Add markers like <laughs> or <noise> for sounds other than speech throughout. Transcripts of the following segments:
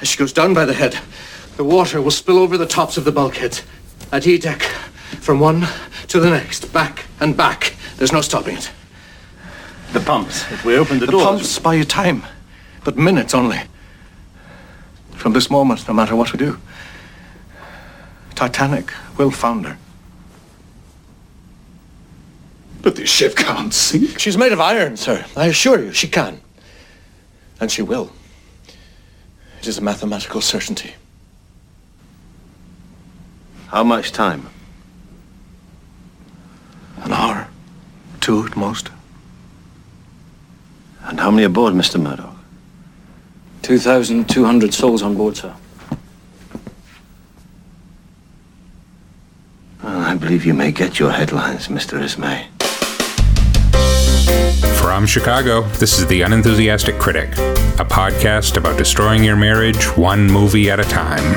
As she goes down by the head, the water will spill over the tops of the bulkheads. At E deck, from one to the next, back and back. There's no stopping it. The pumps. If we open the, The doors. The pumps buy you time, but minutes only. From this moment, no matter what we do, Titanic will founder. But this ship can't sink. She's made of iron, sir. I assure you, she can. And she will. It is a mathematical certainty. How much time? An hour. Two at most. And how many aboard, Mr. Murdoch? 2,200 souls on board, sir. Well, I believe you may get your headlines, Mr. Ismay. From Chicago, this is The Unenthusiastic Critic, a podcast about destroying your marriage one movie at a time.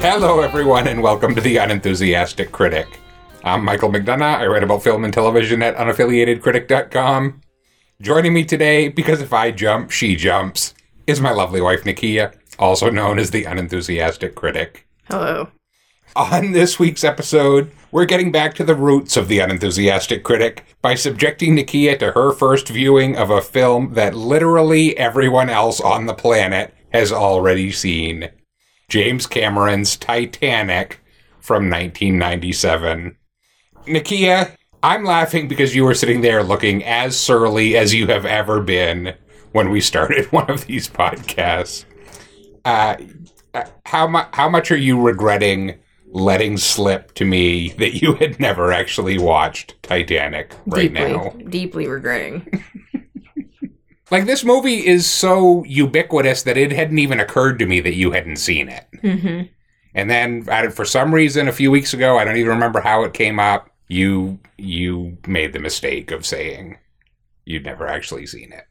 Hello, everyone, and welcome to The Unenthusiastic Critic. I'm Michael McDonough. I write about film and television at unaffiliatedcritic.com. Joining me today, because if I jump, she jumps, is my lovely wife, Nakia, also known as The Unenthusiastic Critic. Hello. On this week's episode, we're getting back to the roots of the unenthusiastic critic by subjecting Nakia to her first viewing of a film that literally everyone else on the planet has already seen James Cameron's Titanic from 1997. Nakia, I'm laughing because you were sitting there looking as surly as you have ever been when we started <laughs> one of these podcasts. Uh, uh, how much how much are you regretting letting slip to me that you had never actually watched Titanic right deeply, now? deeply regretting. <laughs> Like this movie is so ubiquitous that it hadn't even occurred to me that you hadn't seen it. hmm And then for some reason a few weeks ago, I don't even remember how it came up, you you made the mistake of saying you'd never actually seen it.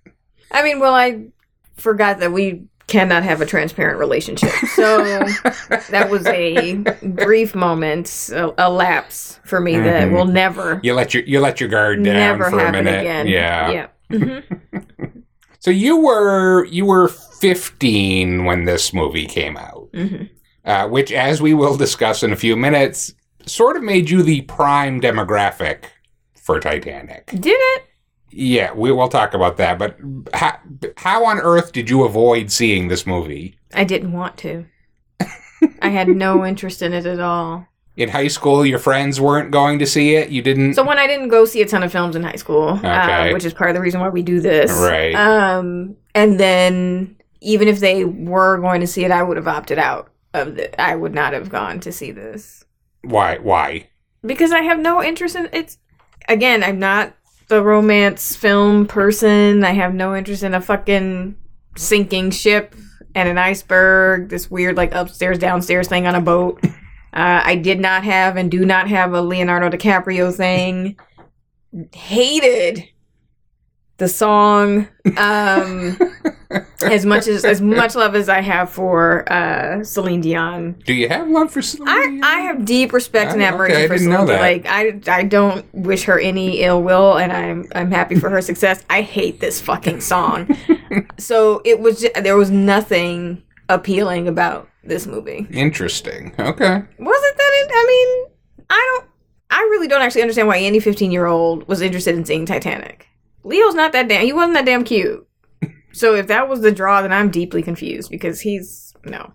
I mean, well, I forgot that we cannot have a transparent relationship. So <laughs> that was a brief moment, a, a lapse for me that Mhm. will never, You let your you let your guard down never for a happen minute. again. Yeah. Yeah. Mhm. <laughs> So you were you were 15 when this movie came out, Mhm. uh, which, as we will discuss in a few minutes, sort of made you the prime demographic for Titanic. Did it? Yeah, we will talk about that. But how, how on earth did you avoid seeing this movie? I didn't want to. <laughs> I had no interest in it at all. In high school, your friends weren't going to see it. You didn't. So when I didn't go see a ton of films in high school, Okay. uh, which is part of the reason why we do this, Right. Um, and then even if they were going to see it, I would have opted out of the. I would not have gone to see this why? Why? because I have no interest in it's. Again, I'm not the romance film person. I have no interest in a fucking sinking ship and an iceberg. This weird like upstairs downstairs thing on a boat. Uh, I did not have and do not have a Leonardo DiCaprio thing. Hated the song um, <laughs> as much as as much love as I have for uh, Celine Dion. Do you have love for? Celine I, Dion? I have deep respect and Oh, admiration okay, I for didn't know Celine. that. Like I I don't wish her any ill will, and I'm I'm happy for her success. I hate this fucking song. <laughs> so it was ju- there was nothing appealing about this movie. Interesting. Okay. Was it that? It, I mean, I don't. I really don't actually understand why any 15 year old was interested in seeing Titanic. Leo's not that damn. He wasn't that damn cute. So if that was the draw, then I'm deeply confused because he's no.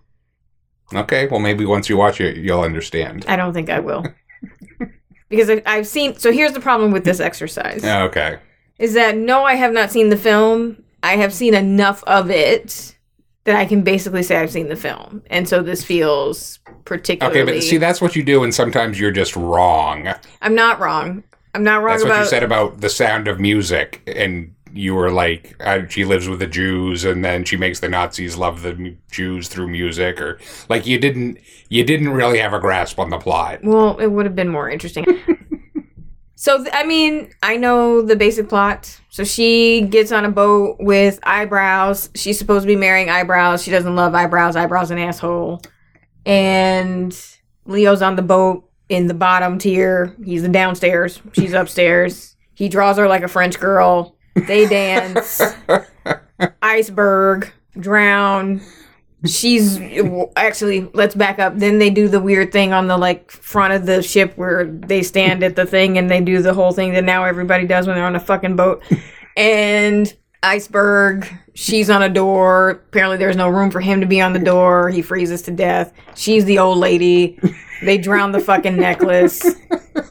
Okay. Well, maybe once you watch it, you'll understand. I don't think I will. <laughs> because I, I've seen. So here's the problem with this exercise: <laughs> Okay. is that no, I have not seen the film. I have seen enough of it that I can basically say I've seen the film, and so this feels particularly. Okay, but see, that's what you do, and sometimes you're just wrong. I'm not wrong. I'm not wrong That's what you said about the sound of music, and you were like, uh, she lives with the Jews, and then she makes the Nazis love the Jews through music, or like you didn't, you didn't really have a grasp on the plot. Well, it would have been more interesting. <laughs> So th- I mean, I know the basic plot. So she gets on a boat with eyebrows. She's supposed to be marrying eyebrows. She doesn't love eyebrows. Eyebrows an asshole. And Leo's on the boat in the bottom tier. He's the downstairs. She's upstairs. He draws her like a French girl. They dance. <laughs> Iceberg. Drown. She's actually let's back up. Then they do the weird thing on the like front of the ship where they stand at the thing and they do the whole thing that now everybody does when they're on a fucking boat. And iceberg, she's on a door. Apparently there's no room for him to be on the door. He freezes to death. She's the old lady. They drown the fucking necklace.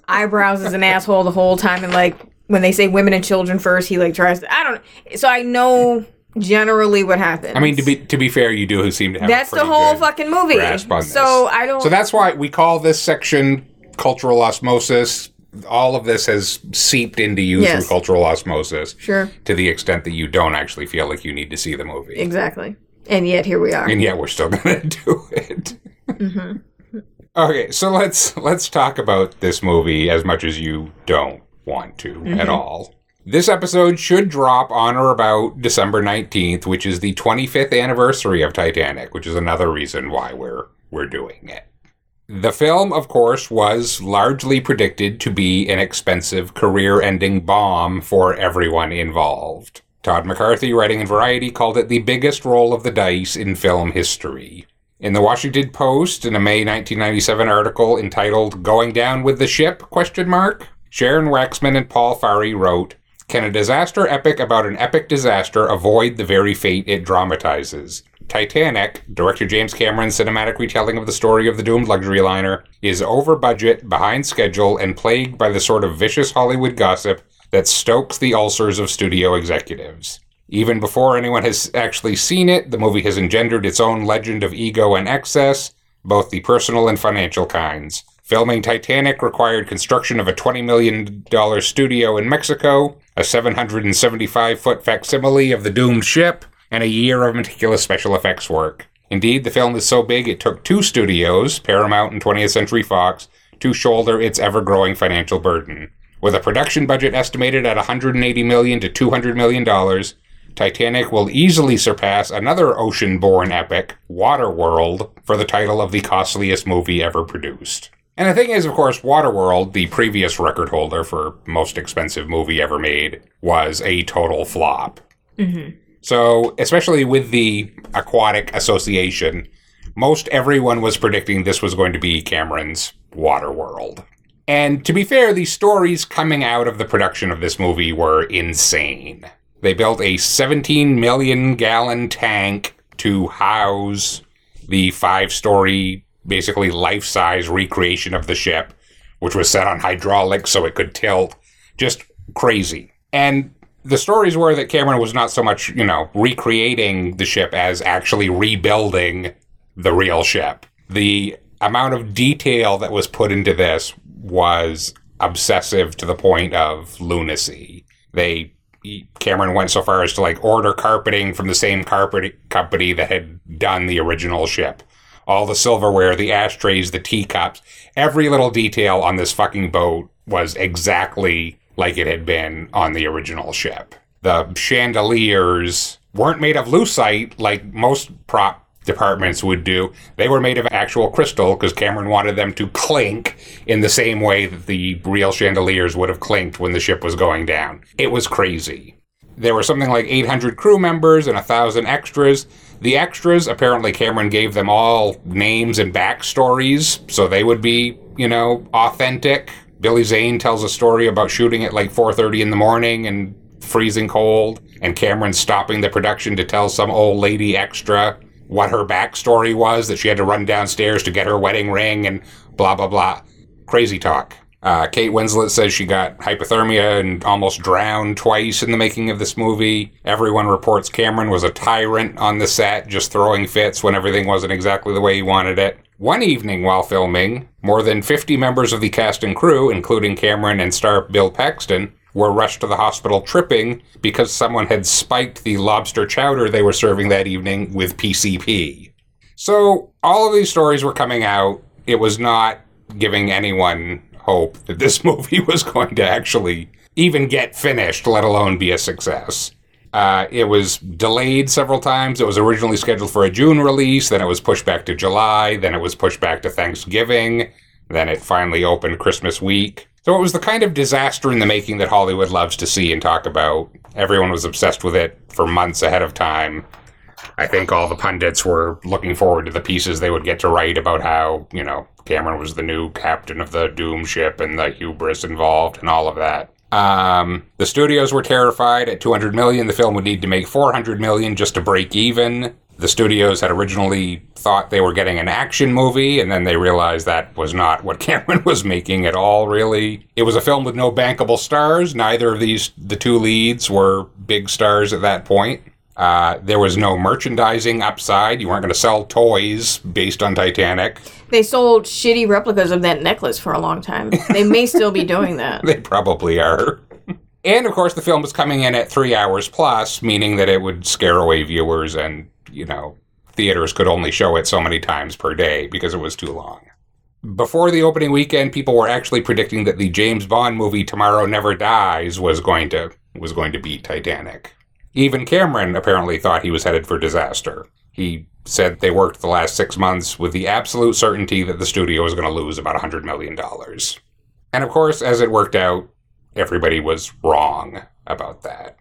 Eyebrows is an asshole the whole time and like when they say women and children first, he like tries to I don't so I know generally what happens. I mean, to be to be fair, you do seem to have. a That's the whole fucking movie. grasp on this. So I don't. So that's why we call this section cultural osmosis. All of this has seeped into you Yes. through cultural osmosis sure to the extent that you don't actually feel like you need to see the movie. exactly. And yet here we are. and yet we're still going <laughs> to do it. Mm-hmm. Okay, so let's let's talk about this movie as much as you don't want to Mm-hmm. at all. This episode should drop on or about December 19th, which is the 25th anniversary of Titanic, which is another reason why we're we're doing it. The film, of course, was largely predicted to be an expensive, career ending bomb for everyone involved. Todd McCarthy, writing in Variety, called it the biggest roll of the dice in film history. In the Washington Post, in a May 1997 article entitled Going Down with the Ship? question mark, Sharon Waxman and Paul Farhi wrote, Can a disaster epic about an epic disaster avoid the very fate it dramatizes? Titanic, director James Cameron's cinematic retelling of the story of the doomed luxury liner, is over budget, behind schedule, and plagued by the sort of vicious Hollywood gossip that stokes the ulcers of studio executives. Even before anyone has actually seen it, the movie has engendered its own legend of ego and excess, both the personal and financial kinds. Filming Titanic required construction of a $20 million studio in Mexico, a 775 foot facsimile of the doomed ship, and a year of meticulous special effects work. Indeed, the film is so big it took two studios, Paramount and 20th Century Fox, to shoulder its ever growing financial burden. With a production budget estimated at 180 million to 200 million dollars, Titanic will easily surpass another ocean-born epic, Waterworld, for the title of the costliest movie ever produced. And the thing is, of course, Waterworld, the previous record holder for most expensive movie ever made, was a total flop. Mm-hmm. So, especially with the Aquatic Association, most everyone was predicting this was going to be Cameron's Waterworld. And to be fair, the stories coming out of the production of this movie were insane. They built a 17 million gallon tank to house the five story, basically life size recreation of the ship, which was set on hydraulics so it could tilt. Just crazy. And the stories were that Cameron was not so much, you know, recreating the ship as actually rebuilding the real ship. The amount of detail that was put into this was obsessive to the point of lunacy. They Cameron went so far as to like order carpeting from the same carpet company that had done the original ship. All the silverware, the ashtrays, the teacups, every little detail on this fucking boat was exactly like it had been on the original ship. The chandeliers weren't made of lucite like most prop departments would do. They were made of actual crystal because Cameron wanted them to clink in the same way that the real chandeliers would have clinked when the ship was going down. It was crazy. There were something like 800 crew members and 1,000 extras. The extras, apparently, Cameron gave them all names and backstories so they would be, you know, authentic. Billy Zane tells a story about shooting at like 4:30 in the morning and freezing cold, and Cameron stopping the production to tell some old lady extra what her backstory was that she had to run downstairs to get her wedding ring and blah blah blah. Crazy talk. Uh, Kate Winslet says she got hypothermia and almost drowned twice in the making of this movie. Everyone reports Cameron was a tyrant on the set, just throwing fits when everything wasn't exactly the way he wanted it. One evening while filming, more than 50 members of the cast and crew, including Cameron and star Bill Paxton, were rushed to the hospital tripping because someone had spiked the lobster chowder they were serving that evening with PCP. So, all of these stories were coming out. It was not giving anyone hope that this <laughs> movie was going to actually even get finished, let alone be a success. Uh, it was delayed several times. It was originally scheduled for a June release, then it was pushed back to July, then it was pushed back to Thanksgiving, then it finally opened Christmas week. So it was the kind of disaster in the making that Hollywood loves to see and talk about. Everyone was obsessed with it for months ahead of time. I think all the pundits were looking forward to the pieces they would get to write about how, you know, Cameron was the new captain of the Doom ship and the hubris involved and all of that. Um, the studios were terrified at 200 million. The film would need to make 400 million just to break even. The studios had originally thought they were getting an action movie, and then they realized that was not what <laughs> Cameron was making at all, really. It was a film with no bankable stars. Neither of these, the two leads, were big stars at that point. Uh, there was no merchandising upside. You weren't going to sell toys based on Titanic. They sold shitty replicas of that necklace for a long time. They may still be doing that. <laughs> They probably are. and of course, the film was coming in at three hours plus, meaning that it would scare away viewers, and, you know, theaters could only show it so many times per day because it was too long. Before the opening weekend, people were actually predicting that the James Bond movie Tomorrow Never Dies was going to was going to beat Titanic. Even Cameron apparently thought he was headed for disaster. He said they worked the last six months with the absolute certainty that the studio was going to lose about $100 million. And of course, as it worked out, everybody was wrong about that.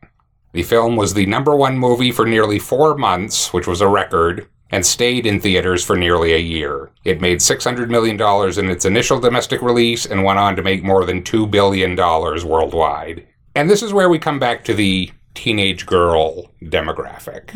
The film was the number one movie for nearly four months, which was a record, and stayed in theaters for nearly a year. It made $600 million in its initial domestic release and went on to make more than $2 billion worldwide. And this is where we come back to the teenage girl demographic.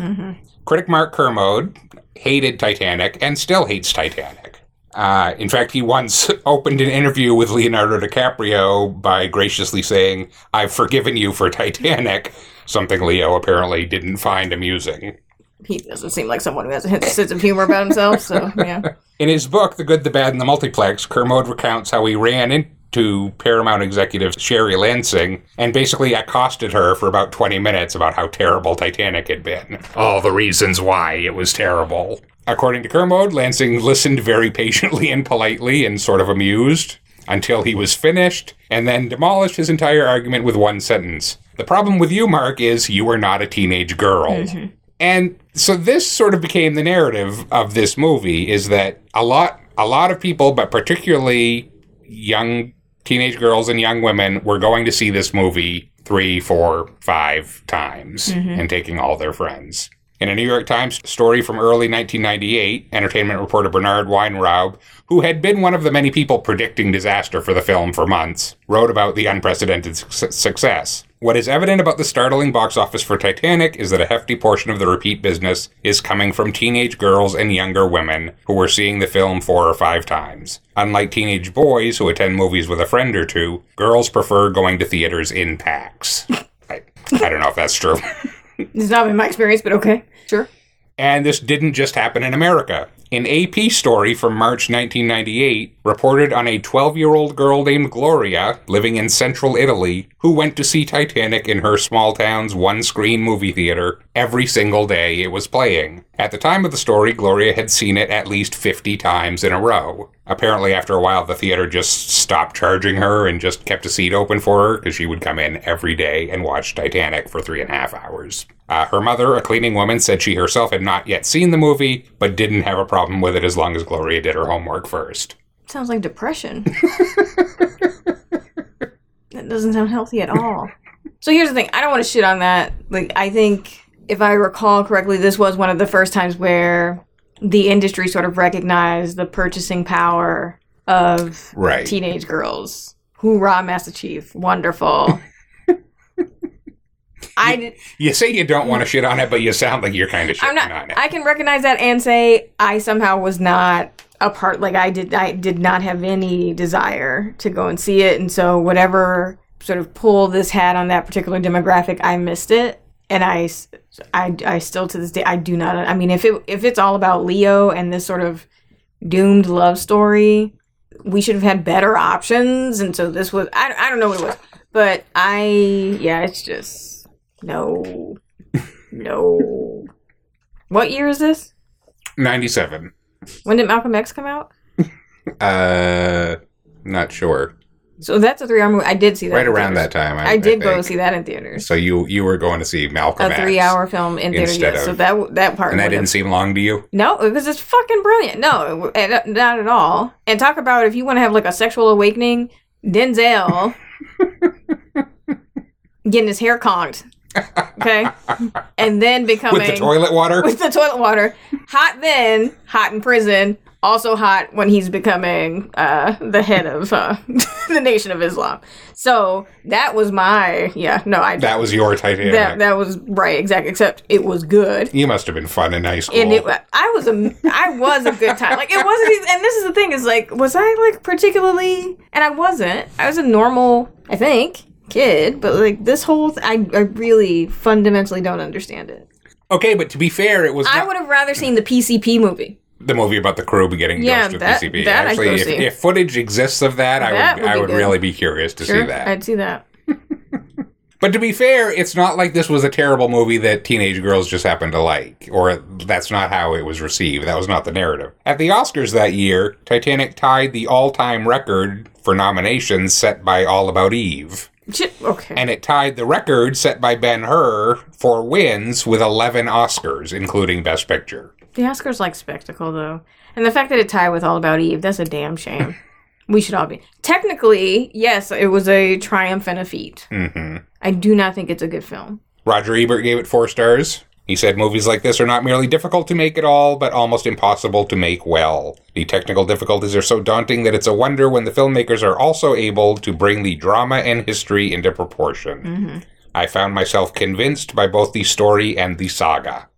Critic Mark Kermode hated Titanic and still hates Titanic. Uh, in fact, he once <laughs> opened an interview with Leonardo DiCaprio by graciously saying, I've forgiven you for Titanic, something Leo apparently didn't find amusing. He doesn't seem like someone who has a sense of humor about himself, so <laughs> yeah. In his book, The Good, the Bad, and the Multiplex, Kermode recounts how he ran into Paramount executive Sherry Lansing and basically accosted her for about 20 minutes about how terrible Titanic had been. All the reasons why it was terrible. According to Kermode, Lansing listened very <laughs> patiently and politely and sort of amused until he was finished and then demolished his entire argument with one sentence. The problem with you, Mark, is you are not a teenage girl. Mm-hmm. And so this sort of became the narrative of this movie is that a lot a lot of people, but particularly young teenage girls and young women, were going to see this movie three, four, five times mm-hmm. and taking all their friends. In a New York Times story from early 1998, entertainment reporter Bernard Weinraub, who had been one of the many people predicting disaster for the film for months, wrote about the unprecedented su- success. What is evident about the startling box office for Titanic is that a hefty portion of the repeat business is coming from teenage girls and younger women who were seeing the film four or five times. Unlike teenage boys who attend movies with a friend or two, girls prefer going to theaters in packs. <laughs> I, I don't know if that's true. <laughs> It's not been my experience, but okay. Sure. And this didn't just happen in America. An AP story from March 1998 reported on a 12 year old girl named Gloria living in central Italy who went to see Titanic in her small town's one screen movie theater every single day it was playing. At the time of the story, Gloria had seen it at least 50 times in a row. Apparently, after a while, the theater just stopped charging her and just kept a seat open for her because she would come in every day and watch Titanic for three and a half hours. Uh, her mother, a cleaning woman, said she herself had not yet seen the movie, but didn't have a problem with it as long as Gloria did her homework first. Sounds like depression. <laughs> that doesn't sound healthy at all. So here's the thing. I don't want to shit on that. Like I think if I recall correctly, this was one of the first times where the industry sort of recognized the purchasing power of Right. teenage girls. Hoorah, Master Chief. Wonderful. I You say you don't want to shit on it, but you sound like you're kind of shitting not. on it. I can recognize that and say I somehow was not a part. Like I did. I did not have any desire to go and see it, and so whatever sort of pull this had on that particular demographic, I missed it, and I, I, I still to this day I do not. I mean, if it if it's all about Leo and this sort of doomed love story, we should have had better options, and so this was. I, I don't know what it was, but I yeah, it's just no, no. What year is this? 97. When did Malcolm X come out? Uh, not sure. So that's a three-hour movie. I did see that right around theaters. that time. I, I did go see that in theaters. So you you were going to see Malcolm a X, three-hour film in theaters. Yes. So that that part. and that didn't seem long to you. No, because it's fucking brilliant. No, not at all. And talk about if you want to have like a sexual awakening, Denzel <laughs> getting his hair conked, okay, and then becoming With the toilet water, with the toilet water. Hot then, hot in prison. Also hot when he's becoming uh, the head of uh, <laughs> the Nation of Islam. So that was my yeah. No, I that was your Titanic. that that was right exactly. Except it was good. you must have been fun in high school. And it, I was a, I was a good time. Like it wasn't, and this is the thing is like, was I like particularly? And I wasn't. I was a normal, I think, kid. But like this whole, th- I, I really fundamentally don't understand it. okay, but to be fair, it was I not would have rather seen the PCP movie. the movie about the crew getting Yeah, ghost of that- PCP. that Actually, if, if footage exists of that, I would would I would good. really be curious to Sure, see that. I'd see that. <laughs> But to be fair, it's not like this was a terrible movie that teenage girls just happened to like, or that's not how it was received. That was not the narrative. At the Oscars that year, Titanic tied the all time record for nominations set by All About Eve. Okay. And it tied the record set by Ben Hur for wins with 11 Oscars, including Best Picture. the Oscars like spectacle though, and the fact that it tied with All About Eve, that's a damn shame. <laughs> we should all be technically yes, it was a triumph and a feat. hmm I do not think it's a good film. Roger Ebert gave it four stars. He said movies like this are not merely difficult to make at all, but almost impossible to make well. The technical difficulties are so daunting that it's a wonder when the filmmakers are also able to bring the drama and history into proportion. Mm-hmm. I found myself convinced by both the story and the saga.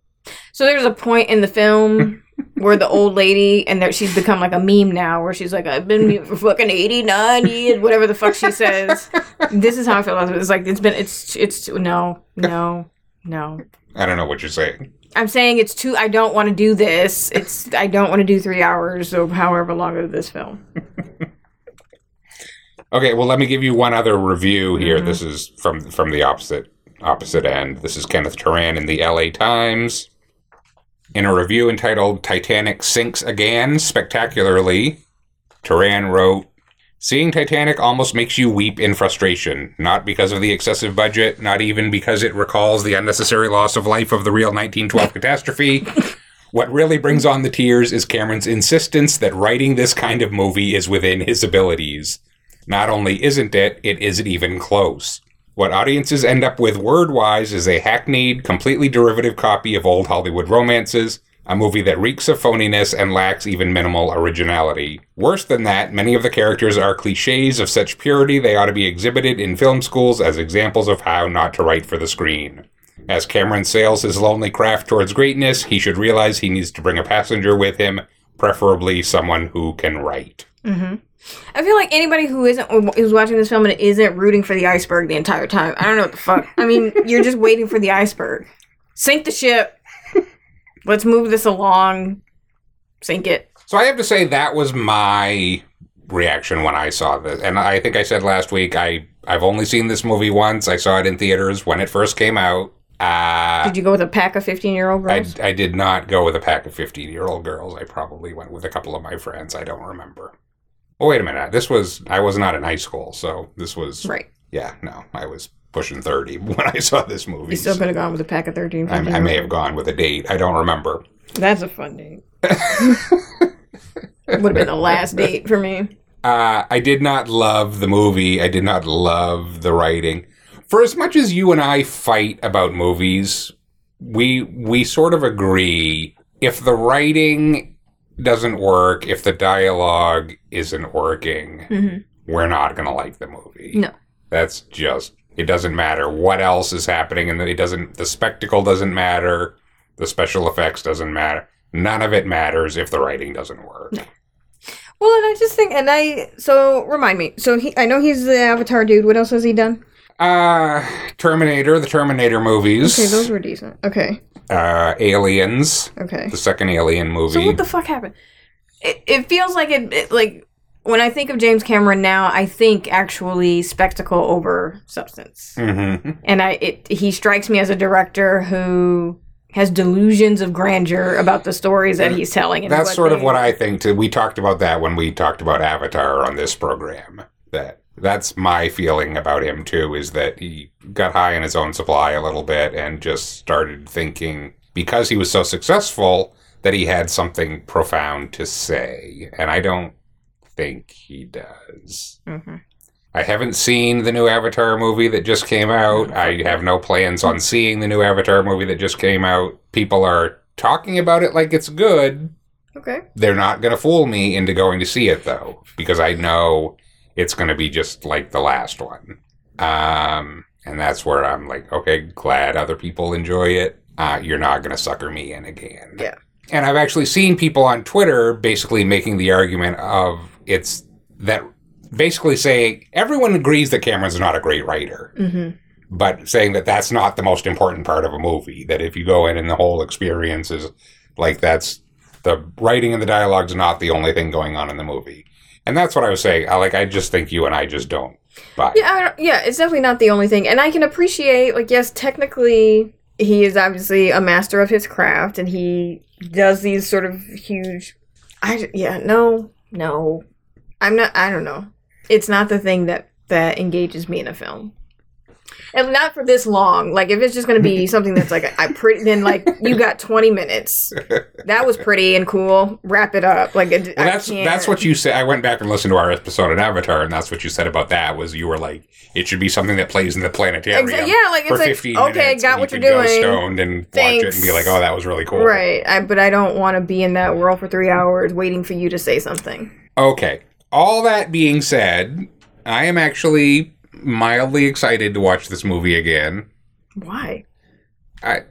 So there's a point in the film <laughs> where the old lady and there she's become like a meme now where she's like I've been for <laughs> fucking 89 years whatever the fuck she says. <laughs> this is how I feel about it. It's like it's been it's it's no no no. I don't know what you're saying. I'm saying it's too I don't want to do this. It's I don't want to do 3 hours or however long of this film. <laughs> Okay, well, let me give you one other review here. Mm-hmm. This is from from the opposite opposite end. This is Kenneth Turan in the L.A. Times. In a review entitled "Titanic Sinks Again Spectacularly," Turan wrote, "Seeing Titanic almost makes you weep in frustration, not because of the excessive budget, not even because it recalls the unnecessary loss of life of the real 1912 catastrophe." <laughs> What really brings on the tears is Cameron's insistence that writing this kind of movie is within his abilities. Not only isn't it, it isn't even close. What audiences end up with word wise is a hackneyed, completely derivative copy of old Hollywood romances, a movie that reeks of phoniness and lacks even minimal originality. Worse than that, many of the characters are cliches of such purity they ought to be exhibited in film schools as examples of how not to write for the screen. As Cameron sails his lonely craft towards greatness, he should realize he needs to bring a passenger with him, preferably someone who can write. Mm-hmm. I feel like anybody who isn't who's watching this film and isn't rooting for the iceberg the entire time. I don't know what the fuck. I mean, you're just waiting for the iceberg. Sink the ship. Let's move this along. Sink it. So I have to say that was my reaction when I saw this. And I think I said last week I I've only seen this movie once. I saw it in theaters when it first came out. Uh, Did you go with a pack of 15 year old I, girls? I did not go with a pack of 15 year old girls. I probably went with a couple of my friends. I don't remember. Oh, wait a minute. This was, I was not in high school. So this was, right. yeah, no, I was pushing 30 <laughs> when I saw this movie. You still could have gone with a pack of 13, I, 15 I may have gone with a date. I don't remember. That's a fun date. <laughs> It Would have been the last date for me. Uh, I did not love the movie. I did not love the writing. For as much as you and I fight about movies, we we sort of agree if the writing doesn't work, if the dialogue isn't working, Mhm. we're not going to like the movie. No. That's just it doesn't matter what else is happening and it doesn't the spectacle doesn't matter, the special effects doesn't matter. None of it matters if the writing doesn't work. Well, and I just think, and I, so remind me. So he, I know he's the Avatar dude. What else has he done? Uh, Terminator, the Terminator movies. Okay, those were decent. Okay, uh, Aliens, okay. the second Alien movie. So what the fuck happened? It, it feels like it, it like when I think of James Cameron now, I think actually spectacle over substance, hmm and I it he strikes me as a director who has delusions of grandeur about the stories that he's telling. And That's sort of what I think too. We talked about that when we talked about Avatar on this program. That That's my feeling about him too. Is that he got high in his own supply a little bit and just started thinking because he was so successful that he had something profound to say, and I don't think he does. Mm-hmm. I haven't seen the new Avatar movie that just came out. I have no plans on seeing the new Avatar movie that just came out. People are talking about it like it's good. Okay. They're not going to fool me into going to see it though, because I know it's going to be just like the last one. Um, and that's where I'm like, okay, glad other people enjoy it. Uh, you're not going to sucker me in again. Yeah. And I've actually seen people on Twitter basically making the argument of it's that basically saying everyone agrees that Cameron's not a great writer, Mm-hmm. but saying that that's not the most important part of a movie. That if you go in and the whole experience is like that's the writing and the dialogue's not the only thing going on in the movie. And that's what I was saying. I like I just think you and I just don't buy. Yeah, I don't, yeah, it's definitely not the only thing, and I can appreciate like yes, technically he is obviously a master of his craft, and he does these sort of huge. I yeah no no, I'm not. I don't know. It's not the thing that that engages me in a film. And not for this long. Like if it's just going to be <laughs> something that's like I pretty, then like you got twenty minutes. That was pretty and cool. Wrap it up. Like it, Well, I that's that's what you said. I went back and listened to our episode on Avatar, and that's what you said about that. Was you were like, it should be something that plays in the planetarium. Yeah, like, for it's like, 15 okay, got what you you're could go doing. stoned and watch it and be like, oh, that was really cool. Right, I, but I don't want to be in that world for three hours waiting for you to say something. Okay. All that being said, I am actually mildly excited to watch this movie again. Why? I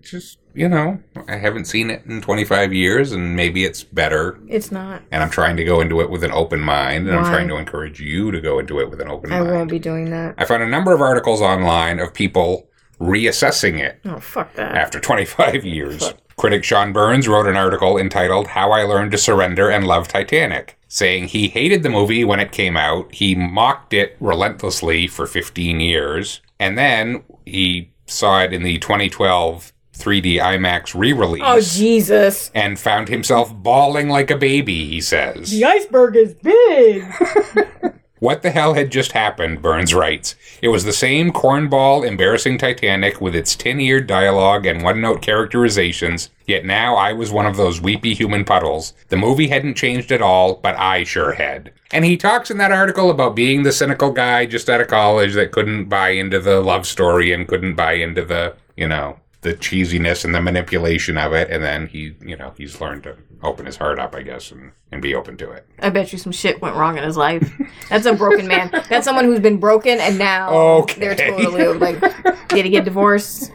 just you know I haven't seen it in 25 years, and maybe it's better. It's not. And I'm trying to go into it with an open mind, and I'm trying to encourage you to go into it with an open I mind. I won't be doing that. I found a number of articles online of people reassessing it Oh, fuck that. after 25 years. Critic Sean Burns wrote an article entitled How I Learned to Surrender and Love Titanic, saying he hated the movie when it came out, he mocked it relentlessly for 15 years, and then he saw it in the 2012 3D IMAX re release. Oh, Jesus. and found himself bawling like a baby, he says. The iceberg is big. <laughs> What the hell had just happened, Burns writes. It was the same cornball, embarrassing Titanic with its tin eared dialogue and one note characterizations, yet now I was one of those weepy human puddles. The movie hadn't changed at all, but I sure had. And he talks in that article about being the cynical guy just out of college that couldn't buy into the love story and couldn't buy into the, you know, the cheesiness and the manipulation of it. And then he, you know, he's learned to open his heart up, I guess, and, and be open to it. I bet you some shit went wrong in his life. That's a broken man. That's someone who's been broken and now Okay. they're totally like, did he get divorced?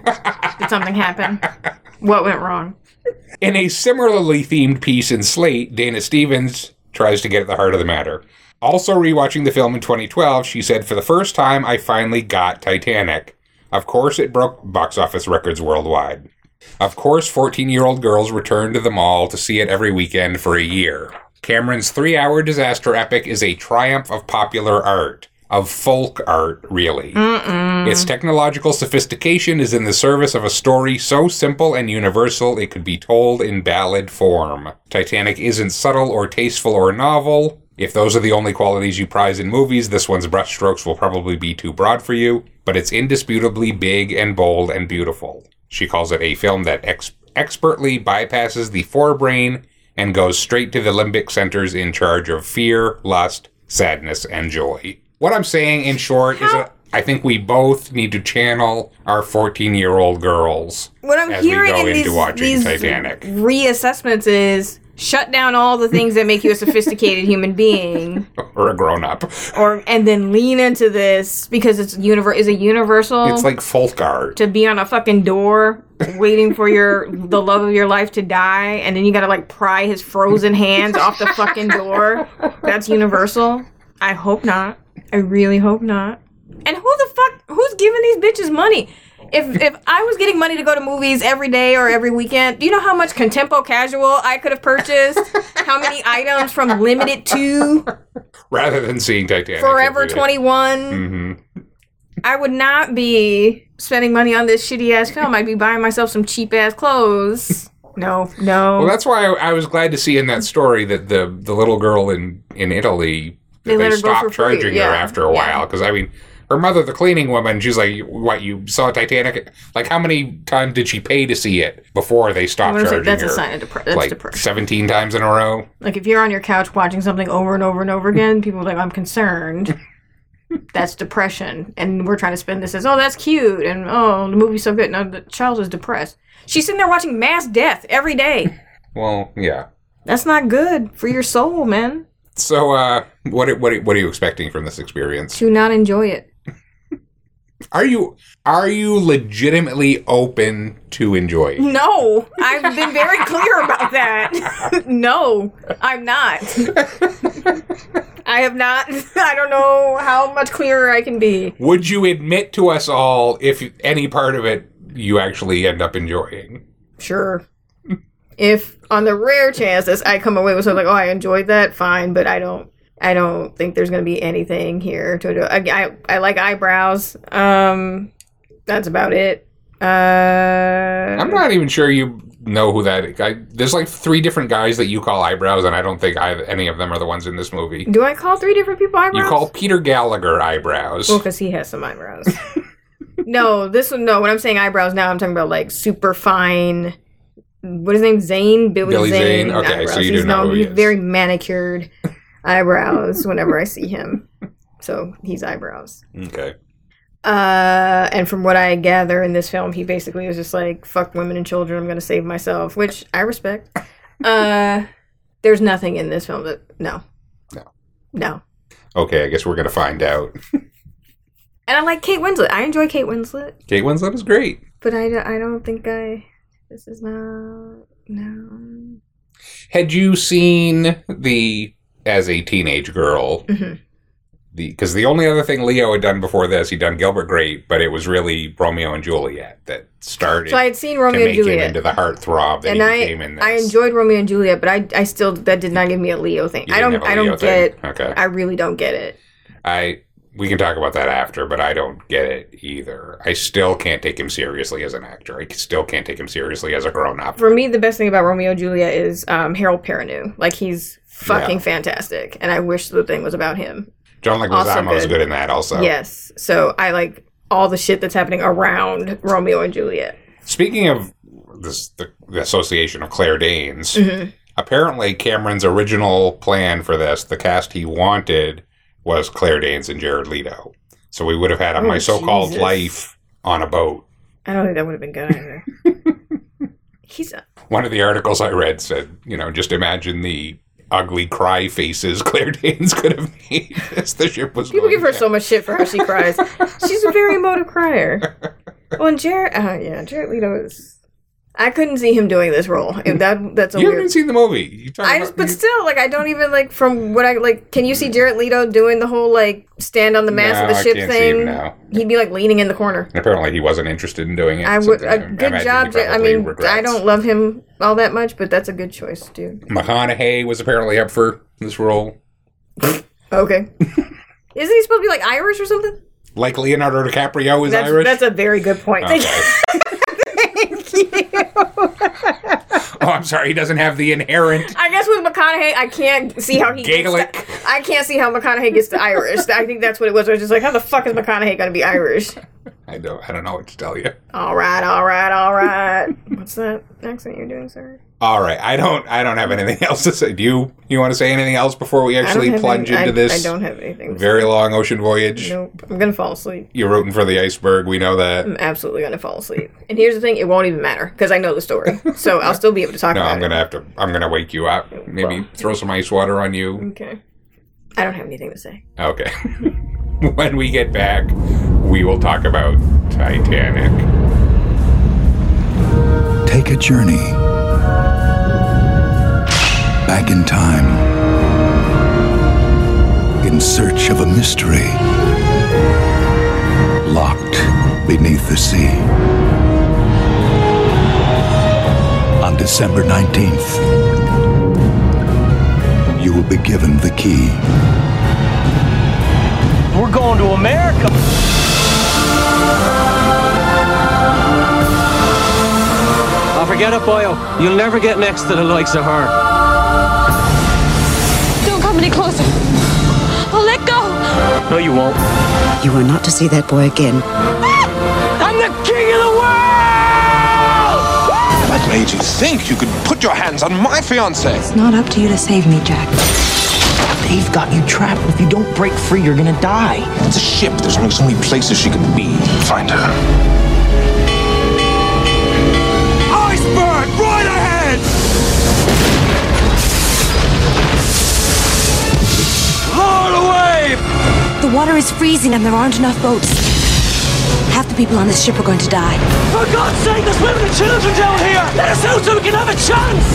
Did something happen? What went wrong? In a similarly themed piece in Slate, Dana Stevens tries to get at the heart of the matter. Also, rewatching the film in 2012, she said, For the first time, I finally got Titanic. Of course, it broke box office records worldwide. Of course, 14 year old girls returned to the mall to see it every weekend for a year. Cameron's three hour disaster epic is a triumph of popular art, of folk art, really. Its technological sophistication is in the service of a story so simple and universal it could be told in ballad form. Titanic isn't subtle or tasteful or novel. If those are the only qualities you prize in movies, this one's brushstrokes will probably be too broad for you, but it's indisputably big and bold and beautiful. She calls it a film that ex- expertly bypasses the forebrain and goes straight to the limbic centers in charge of fear, lust, sadness, and joy. What I'm saying, in short, is that I think we both need to channel our 14 year old girls What I'm as we hearing go in into these, watching these Titanic. reassessments is shut down all the things that make you a sophisticated human being. <laughs> Or a grown up. or and then lean into this because it's univer- is it universal? It's like folk art. to be on a fucking door waiting for your the love of your life to die and then you gotta like pry his frozen hands off the fucking door. That's universal. I hope not. I really hope not. And who the fuck who's giving these bitches money if if i was getting money to go to movies every day or every weekend do you know how much contempo casual i could have purchased how many <laughs> items from Limited Too Rather than seeing Titanic. forever every day. 21 Mhm. I would not be spending money on this shitty ass film. I'd be buying myself some cheap ass clothes. <laughs> No, no. Well, that's why I, I was glad to see in that story that the the little girl in in Italy They let her go stopped for free, charging yeah, her after a yeah. while. Because I mean, her mother, the cleaning woman, she's like, "What? You saw Titanic? Like, how many times did she pay to see it before they stopped it? That's her? a sign of depre- that's like depression. seventeen times in a row. Like if you're on your couch watching something over and over and over again, people are like, "I'm concerned." <laughs> that's depression, and we're trying to spin this as, "Oh, that's cute," and "Oh, the movie's so good." No, the child is depressed. She's sitting there watching mass death every day. <laughs> Well, yeah. That's not good for your soul, man. So, uh, what what what are you expecting from this experience? To not enjoy it. Are you are you legitimately open to enjoying? No, I've been very clear about that. <laughs> no, I'm not. I have not. <laughs> I don't know how much clearer I can be. Would you admit to us all if any part of it you actually end up enjoying? Sure. If on the rare chances I come away with something like, oh, I enjoyed that, fine, but I don't. I don't think there's going to be anything here to do. I, I, I like eyebrows. Um, that's about it. Uh, I'm not even sure you know who that. I, there's like three different guys that you call eyebrows, and I don't think I, any of them are the ones in this movie. Do I call three different people eyebrows? You call Peter Gallagher eyebrows. Well, because he has some eyebrows. <laughs> no, this one. No, when I'm saying eyebrows now, I'm talking about like super fine. What is his name? Zane. Billy, Billy Zane. Zane? Okay, so eyebrows. you do he's know known- who he he's is. very manicured <laughs> eyebrows. whenever I see him, so he's eyebrows. Okay. Uh, and from what I gather in this film, he basically was just like, "Fuck women and children. I'm gonna save myself," which I respect. Uh, there's nothing in this film that no, No. no. Okay, I guess we're gonna find out. <laughs> And I like Kate Winslet. I enjoy Kate Winslet. Kate Winslet is great. But I, I don't think I. This is not. No. Had you seen the as a teenage girl? Mhm. The because the only other thing Leo had done before this, he'd done Gilbert Grape, but it was really Romeo and Juliet that started So I had seen Romeo and Juliet. into the heartthrob that and I, became in this. I enjoyed Romeo and Juliet, but I, I still that did not give me a Leo thing. You I don't, I don't get. Okay, I really don't get it. I we can talk about that after, but I don't get it either. I still can't take him seriously as an actor. I still can't take him seriously as a grown up. For me, the best thing about Romeo and Juliet is um, Harold Perrineau. Like he's fucking Yeah. fantastic, and I wish the thing was about him. John Leguizamo is good. good in that also. Yes. So I like all the shit that's happening around Romeo and Juliet. Speaking of this, the, the association of Claire Danes, Mhm. apparently Cameron's original plan for this, the cast he wanted, was Claire Danes and Jared Leto. So we would have had Oh, My So-Called Jesus. Life on a boat. I don't think that would have been good either. <laughs> he's a, One of the articles I read said, you know, just imagine the ugly cry faces <laughs> Claire Danes could have made <laughs> as the ship was People give her down. so much shit for how she cries. <laughs> She's a very emotive crier. Well, and Jared, uh, yeah, Jared Leto is. I couldn't see him doing this role. If that that's a You weird. haven't seen the movie. I about- but still, like, I don't even like from what I like. Can you see Jared Leto doing the whole like stand on the mast No, of the I ship thing? him now. He'd be like leaning in the corner. Apparently, he wasn't interested in doing it. I would. I A good he job. I mean, I don't love him all that much, but that's a good choice, dude. McConaughey was apparently up for this role. Okay. <laughs> Isn't he supposed to be like Irish or something? Like Leonardo DiCaprio is That's Irish. that's a very good point. Okay. <laughs> <laughs> Oh, I'm sorry. He doesn't have the inherent I guess with McConaughey, I can't see how he gets Gaelic. to, I can't see how McConaughey gets to Irish. I think that's what it was. I was just like, how the fuck is McConaughey going to be Irish? I don't. I don't know what to tell you. All right, all right, all right. What's that accent you're doing, sir? All right. I don't. I don't have anything <laughs> else to say. Do you? You want to say anything else before we actually plunge any- into I, this I don't have anything. very long ocean voyage? Nope. I'm gonna fall asleep. You're rooting for the iceberg. We know that. I'm absolutely gonna fall asleep. And here's the thing: it won't even matter because I know the story, so <laughs> I'll still be able to talk No, about I'm gonna it. have to. I'm gonna wake you up. Maybe Well. throw some ice water on you. Okay. I don't have anything to say. Okay. <laughs> when we get back, we will talk about Titanic. Take a journey back in time in search of a mystery locked beneath the sea. On December 19th, you will be given the key. We're going to America. Forget it, boyo. You'll never get next to the likes of her. Don't come any closer. I'll let go. No, you won't. You are not to see that boy again. Ah! I'm the king of the world! What made you think you could put your hands on my fiance? It's not up to you to save me, Jack. They've got you trapped. If you don't break free, you're gonna die. It's a ship. There's only so many places she can be. Find her. The! The water is freezing and there aren't enough boats. Half the people on this ship are going to die. For God's sake, there's women and children down here! Let us out so we can have a chance!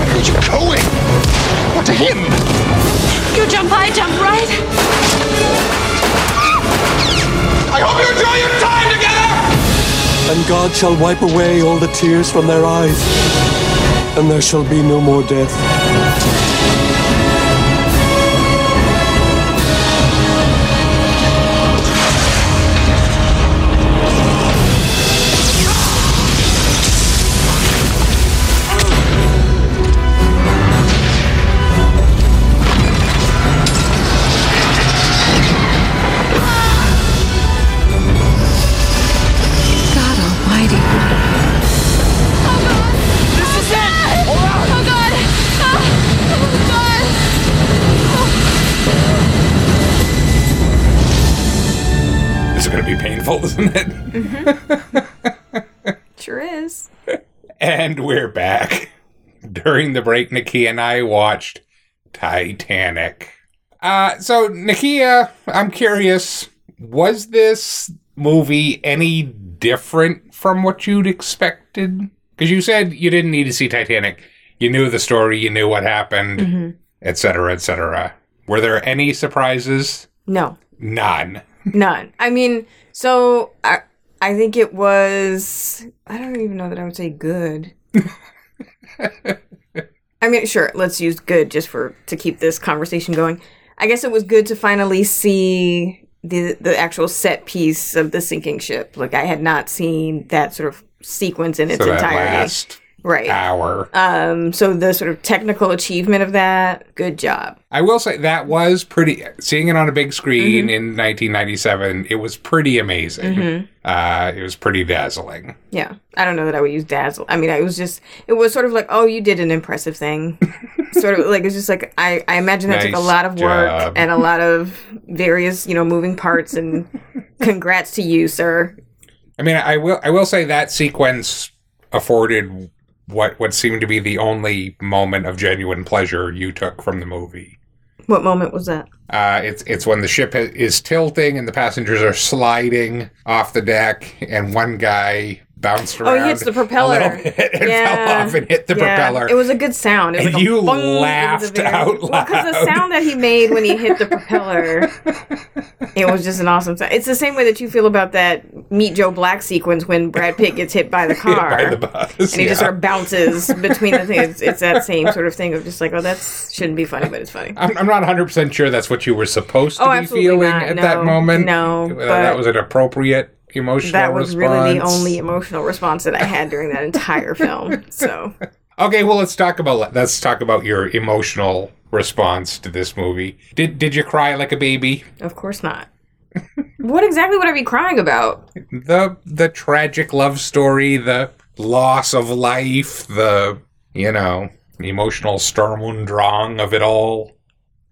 Where are you going? What to him? You jump high, jump right. I hope you enjoy your time together! And God shall wipe away all the tears from their eyes, and there shall be no more death. Isn't it? <laughs> Sure is. And we're back. During the break, Nakia and I watched Titanic. Uh, so, Nakia, I'm curious, was this movie any different from what you'd expected? Because you said you didn't need to see Titanic. You knew the story, you knew what happened, et cetera, et cetera. Were there any surprises? No. None. None. I mean, so I I think it was I don't even know that I would say good. <laughs> I mean, sure, let's use good just for to keep this conversation going. I guess it was good to finally see the the actual set piece of the sinking ship. Like I had not seen that sort of sequence in its so that entirety. last right. hour. Um so the sort of technical achievement of that, good job. I will say that was pretty. Seeing it on a big screen Mm-hmm. in 1997, it was pretty amazing. Uh, it was pretty dazzling. Yeah. I don't know that I would use dazzle. I mean, I was just, it was sort of like, oh, you did an impressive thing. <laughs> sort of like, it's just like, I, I imagine that took a lot of work job. and a lot of various, you know, moving parts. And <laughs> congrats to you, sir. I mean, I will. I will say that sequence afforded what what seemed to be the only moment of genuine pleasure you took from the movie. What moment was that? Uh, it's it's when the ship is tilting and the passengers are sliding off the deck, and one guy bounced Oh, he hits the propeller. <laughs> and Yeah. fell off and hit the Yeah. propeller. It was a good sound. It was And like you bung. It was a laughed out Well, because the sound that he made when he hit the propeller, <laughs> it was just an awesome sound. It's the same way that you feel about that Meet Joe Black sequence when Brad Pitt gets hit by the <laughs> car. by the bus. and he just sort of bounces between the things. It's, it's that same sort of thing of just like, oh, that shouldn't be funny, but it's funny. I'm, I'm not 100% sure that's what you were supposed oh, to Oh, be feeling not. at No, that moment. no, Whether but that was an appropriate emotional That was really the only emotional response that I had during that entire film. So, <laughs> Okay, well let's talk about let's talk about your emotional response to this movie. Did did you cry like a baby? of course not. what exactly would I be crying about? The the tragic love story, the loss of life, the you know, emotional Sturm und Drang of it all.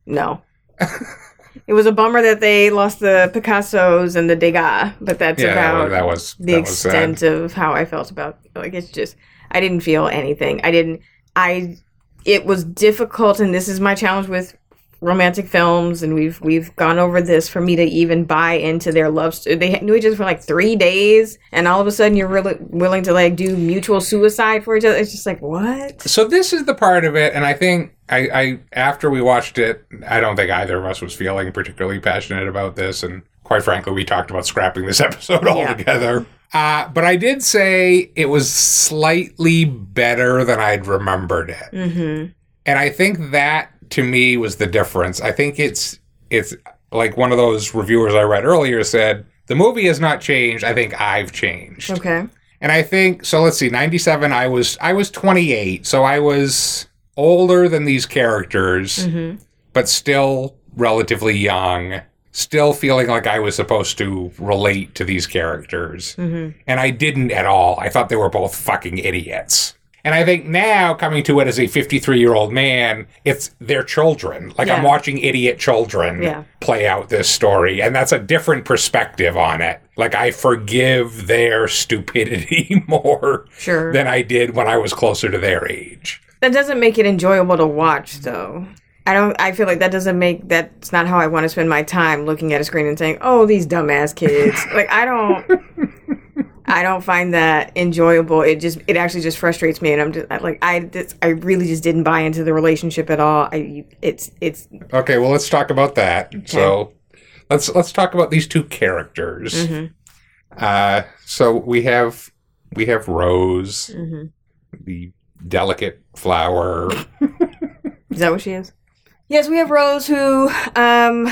No. <laughs> it was a bummer that they lost the Picassos and the Degas, but that's Yeah, about that was- the that extent of how I felt about like it's just I didn't feel anything. I didn't I it was difficult and this is my challenge with romantic films and we've we've gone over this for me to even buy into their love story. They knew each other for like 3 days and all of a sudden you're really willing to like do mutual suicide for each other. It's just like what? So this is the part of it, and I think I, I after we watched it, I don't think either of us was feeling particularly passionate about this, and quite frankly, we talked about scrapping this <laughs> episode altogether. Uh, but I did say it was slightly better than I'd remembered it, Mhm. and I think that to me was the difference. I think it's it's like one of those reviewers I read earlier said the movie has not changed. I think I've changed. Okay. And I think so let's see 97 I was I was 28 so I was older than these characters Mhm. but still relatively young still feeling like I was supposed to relate to these characters. Mm-hmm. And I didn't at all. I thought they were both fucking idiots. And I think now, coming to it as a 53 year old man, it's their children. Like I'm watching idiot children Yeah. play out this story. And that's a different perspective on it. Like I forgive their stupidity <laughs> more Sure. than I did when I was closer to their age. That doesn't make it enjoyable to watch, though. I don't. I feel like that doesn't make. That's not how I want to spend my time looking at a screen and saying, "Oh, these dumbass kids." <laughs> like I don't. I don't find that enjoyable. It just. It actually just frustrates me, and I'm just like I. This, I really just didn't buy into the relationship at all. I. It's. It's. Okay, well let's talk about that. So let's let's talk about these two characters. Mhm. Uh, so we have we have Rose, Mhm. the delicate flower. Is that what she is? Yes, we have Rose, who, um,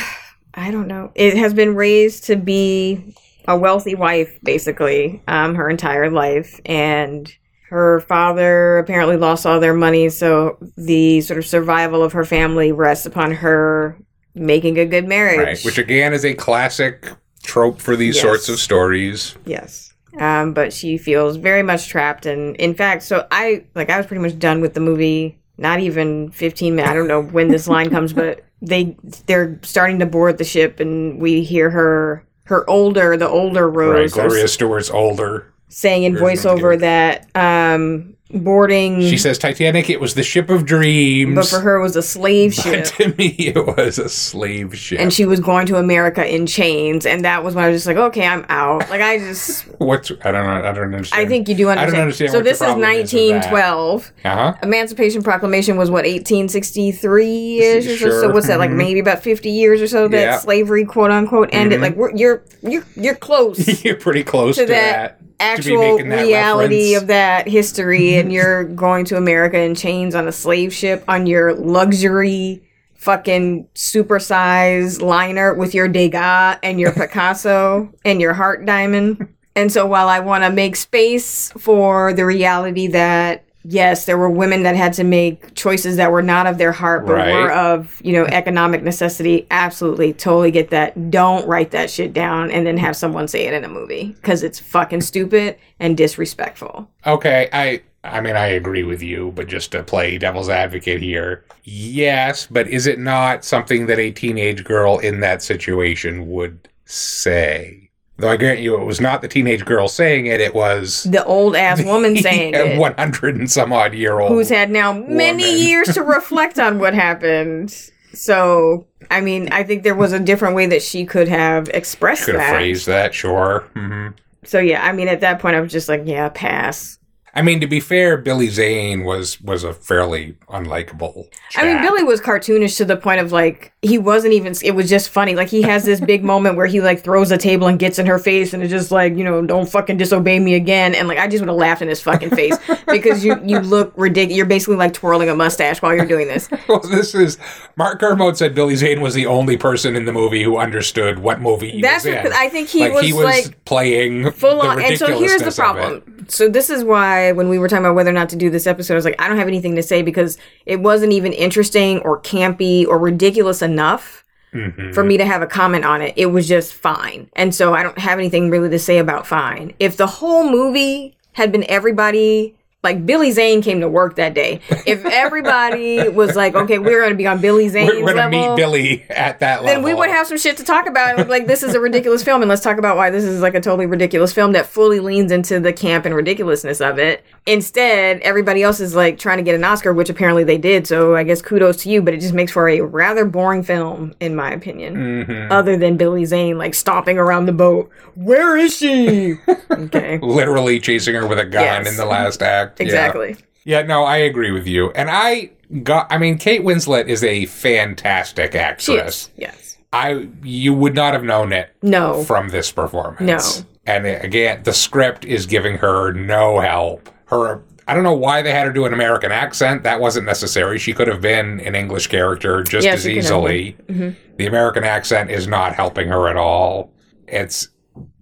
I don't know, it has been raised to be a wealthy wife, basically, um, her entire life, and her father apparently lost all their money, so the sort of survival of her family rests upon her making a good marriage. Right, which again is a classic trope for these Yes. sorts of stories. Yes. Um, but she feels very much trapped, and in fact, so I like I was pretty much done with the movie. Not even fifteen minutes. I don't know when this line comes, but they they're starting to board the ship, and we hear her her older the older Rose. Right, Gloria Stuart's older. Saying in voiceover that um, boarding. She says Titanic. It was the ship of dreams. but for her it was a slave ship. to me, it was a slave ship. And she was going to America in chains, and that was when I was just like, okay, I'm out. Like I just, <laughs> What's I don't know. I don't understand. I think you do understand. I don't understand. so this is problem with that. 1912. Uh-huh. Emancipation Proclamation was what 1863 ish or so. So what's that like? Mhm. Maybe about 50 years or so that Yeah. slavery, quote unquote, ended. Mhm. Like we're, you're you're you're close <laughs> You're pretty close to to, that, be actual reality reference. of that history, and <laughs> you're going to America in chains on a slave ship on your luxury. Fucking supersized liner with your Degas and your Picasso <laughs> and your heart diamond. And so while I want to make space for the reality that yes, there were women that had to make choices that were not of their heart but Right. were of, you know, economic necessity, absolutely totally get that. Don't write that shit down and then have someone say it in a movie cuz it's fucking stupid and disrespectful. Okay, I I mean I agree with you, but just to play devil's advocate here, yes, but is it not something that a teenage girl in that situation would say? Though I grant you, it was not the teenage girl saying it; it was The old ass woman <laughs> saying it. one hundred and some odd year old. who's had now many woman. years to reflect on what happened. So, I mean, I think there was a different way that she could have expressed could have that. phrased that, sure. hmm So yeah, I mean, at that point, I was just like, yeah, pass. I mean, to be fair, Billy Zane was was a fairly unlikable. I mean. Billy was cartoonish to the point of like he wasn't even. It was just funny. Like he has this big moment where he like throws a table and gets in her face, and it's just like you know, don't fucking disobey me again. And like I just would have laughed in his fucking face <laughs> because you you look ridiculous. You're basically like twirling a mustache while you're doing this. <laughs> Well, this is Mark Kermode said Billy Zane was the only person in the movie who understood what movie he That's. I think he like, was, he was like, playing full on. And so here's the ridiculousness of it. problem. So this is why when we were talking about whether or not to do this episode, I was like, I don't have anything to say because it wasn't even interesting or campy or ridiculous enough Mhm. for me to have a comment on it. It was just fine. And so I don't have anything really to say about fine. If the whole movie had been everybody like Billy Zane came to work that day. If <laughs> everybody was like, okay, we're going to be on Billy Zane's We're going to level, meet Billy at that level. then we would have some shit to talk about. And like, this is a ridiculous film, and let's talk about why this is like a totally ridiculous film that fully leans into the camp and ridiculousness of it. Instead, everybody else is like trying to get an Oscar, which apparently they did. So I guess kudos to you, but it just makes for a rather boring film, in my opinion. Mhm. Other than Billy Zane like stomping around the boat, where is she? <laughs> okay, <laughs> literally chasing her with a gun Yes. in the last act. Yeah. exactly. Yeah, no, I agree with you. And I got I mean Kate Winslet is a fantastic actress. Yes. I you would not have known it No. from this performance. No. And again, the script is giving her no help. Her I don't know why they had her do an American accent. That wasn't necessary. She could have been an English character just Yeah, as she could have easily. Mhm. The American accent is not helping her at all. It's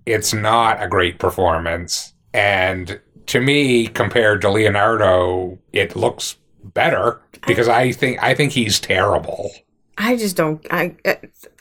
it's not a great performance. And to me, compared to Leonardo, it looks better because I think I think he's terrible. I just don't. I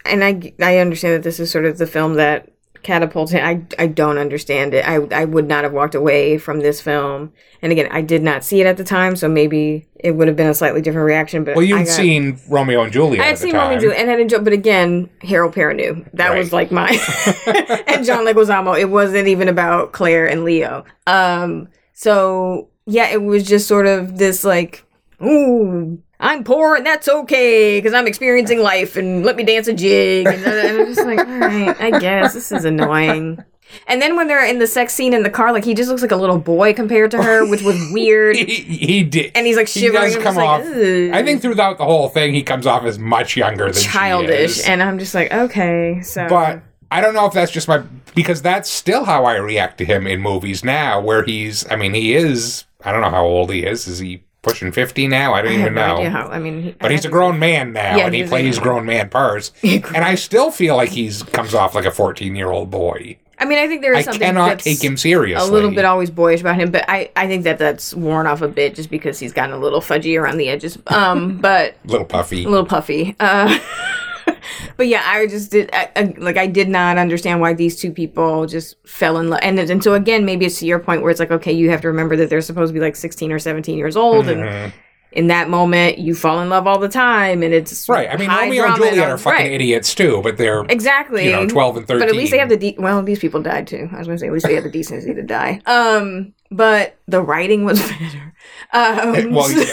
and I I understand that this is sort of the film that catapults him. I I don't understand it. I I would not have walked away from this film. And again, I did not see it at the time, so maybe it would have been a slightly different reaction. But Well, you'd got- seen Romeo and Juliet. I had seen time. Romeo and Juliet and had enjoyed, but again, Harold Perrineau. That Right. was like my <laughs> <laughs> and John Leguizamo. It wasn't even about Claire and Leo. Um, so yeah, it was just sort of this like, ooh, I'm poor and that's okay because I'm experiencing life and let me dance a jig. And, <laughs> and I'm just like, all right, I guess this is annoying. And then when they're in the sex scene in the car, like he just looks like a little boy compared to her, <laughs> which was weird. he, he did. And he's like shivering. He does come just like, off. I think throughout the whole thing, he comes off as much younger than she childish, is. and I'm just like, okay, so. But I don't know if that's just my because that's still how I react to him in movies now, where he's. I mean, he is. I don't know how old he is. Is he pushing fifty now? I don't I even no know. idea how. I mean, but he's a grown man now, Yeah, and he he's a plays grown man parts. <laughs> and I still feel like he's comes off like a fourteen year old boy. I mean, I think there is I something cannot take him seriously. a little bit always boyish about him, but I, I think that that's worn off a bit just because he's gotten a little fudgy around the edges. Um, <laughs> but little puffy. a little puffy. Uh, <laughs> <laughs> but yeah, I just did I, I, like I did not understand why these two people just fell in love, and and so again, maybe it's to your point where it's like, okay, you have to remember that they're supposed to be like sixteen or seventeen years old, and Mhm. in that moment, you fall in love all the time, and it's Right. I mean, Romeo and Juliet all- are fucking right. idiots too, but they're Exactly. You know, twelve and thirteen. But at least they have the de- well. These people died too. I was gonna say at least they had the decency to die. Um, but the writing was <laughs> better. Um, well, yeah.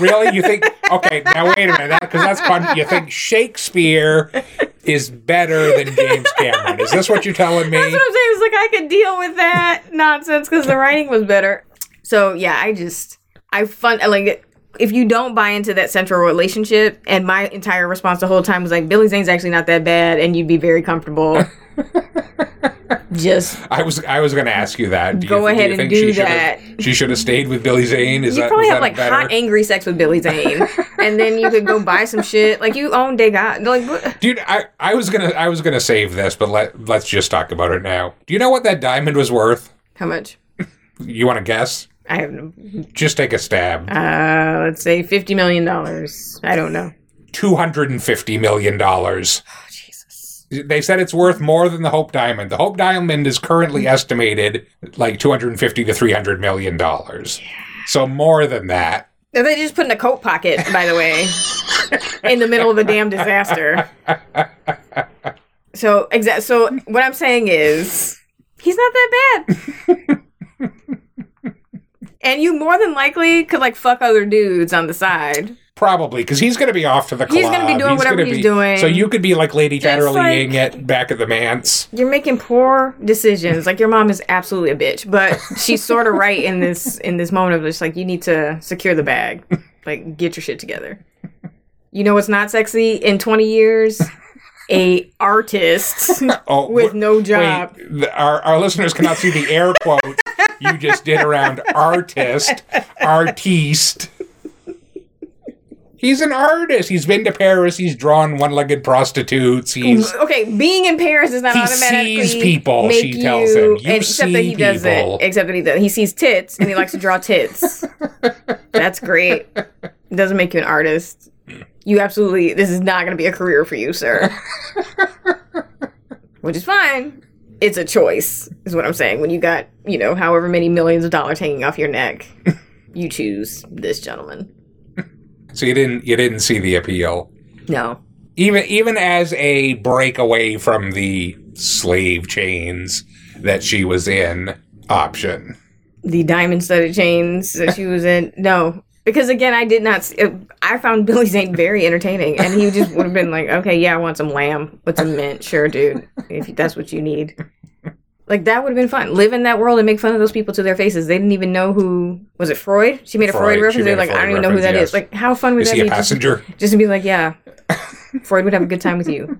really? You think? Okay, now wait a minute, because that's fun. you think Shakespeare is better than James Cameron? Is this what you're telling me? That's what I'm saying. It's like I could deal with that nonsense because the writing was better. So yeah, I just I fun like if you don't buy into that central relationship, and my entire response the whole time was like Billy Zane's actually not that bad, and you'd be very comfortable. <laughs> just I was I was going to ask you that. Do Go you, ahead do and think do she that. she should have stayed with Billy Zane? Is you that probably have that like better? hot angry sex with Billy Zane, <laughs> and then you could go buy some shit like you own Degas. Like what? Dude, I, I was gonna I was gonna save this, but let let's just talk about it now. Do you know what that diamond was worth? how much? You want to guess? I have no. <laughs> Just take a stab. Uh, let's say fifty million dollars. I don't know. Two hundred and fifty million dollars. Oh, Jesus. They said it's worth more than the Hope Diamond. The Hope Diamond is currently estimated like two hundred and fifty to three hundred million dollars. So more than that. And they just put in a coat pocket, by the way, in the middle of a damn disaster. <laughs> So exact. So what I'm saying is, he's not that bad. <laughs> and you more than likely could like fuck other dudes on the side. Probably because he's going to be off to the club. He's gonna be doing whatever he's be- doing. So you could be like Lady Chatterleying like- it back of the manse. You're making poor decisions. Like your mom is absolutely a bitch, but she's sort of right in this in this moment of just like you need to secure the bag, like get your shit together. You know what's not sexy in 20 years? A artist <laughs> Oh, <laughs> with no job. the- our our listeners cannot see the air quotes you just did around artist, artiste. He's an artist. He's been to Paris. He's drawn one-legged prostitutes. He's Okay, being in Paris is not He automatically sees people, make she tells him. You except that he doesn't. people. Except that he does. He sees tits and he likes to draw tits. <laughs> That's great. It doesn't make you an artist. You absolutely. This is not going to be a career for you, sir. <laughs> Which is fine. It's a choice, is what I'm saying. When you got you know however many millions of dollars hanging off your neck, <laughs> you choose this gentleman. so you didn't you didn't see the appeal. No. even even as a breakaway from the slave chains that she was in option. the diamond studded chains that she was in. No, because again, I did not. See, uh, I found Billy Zane very entertaining, and he just would have been like, "Okay, yeah, I want some lamb with some mint, sure, dude, if that's what you need." Like that would have been fun. Live in that world and make fun of those people to their faces. They didn't even know who was it. Freud? She made a Freud, Freud. Reference. They're like, I don't even know who that reference, is. Like, how fun would Is that be? Just- passenger? Just, to be like, yeah, Freud would have a good time with you.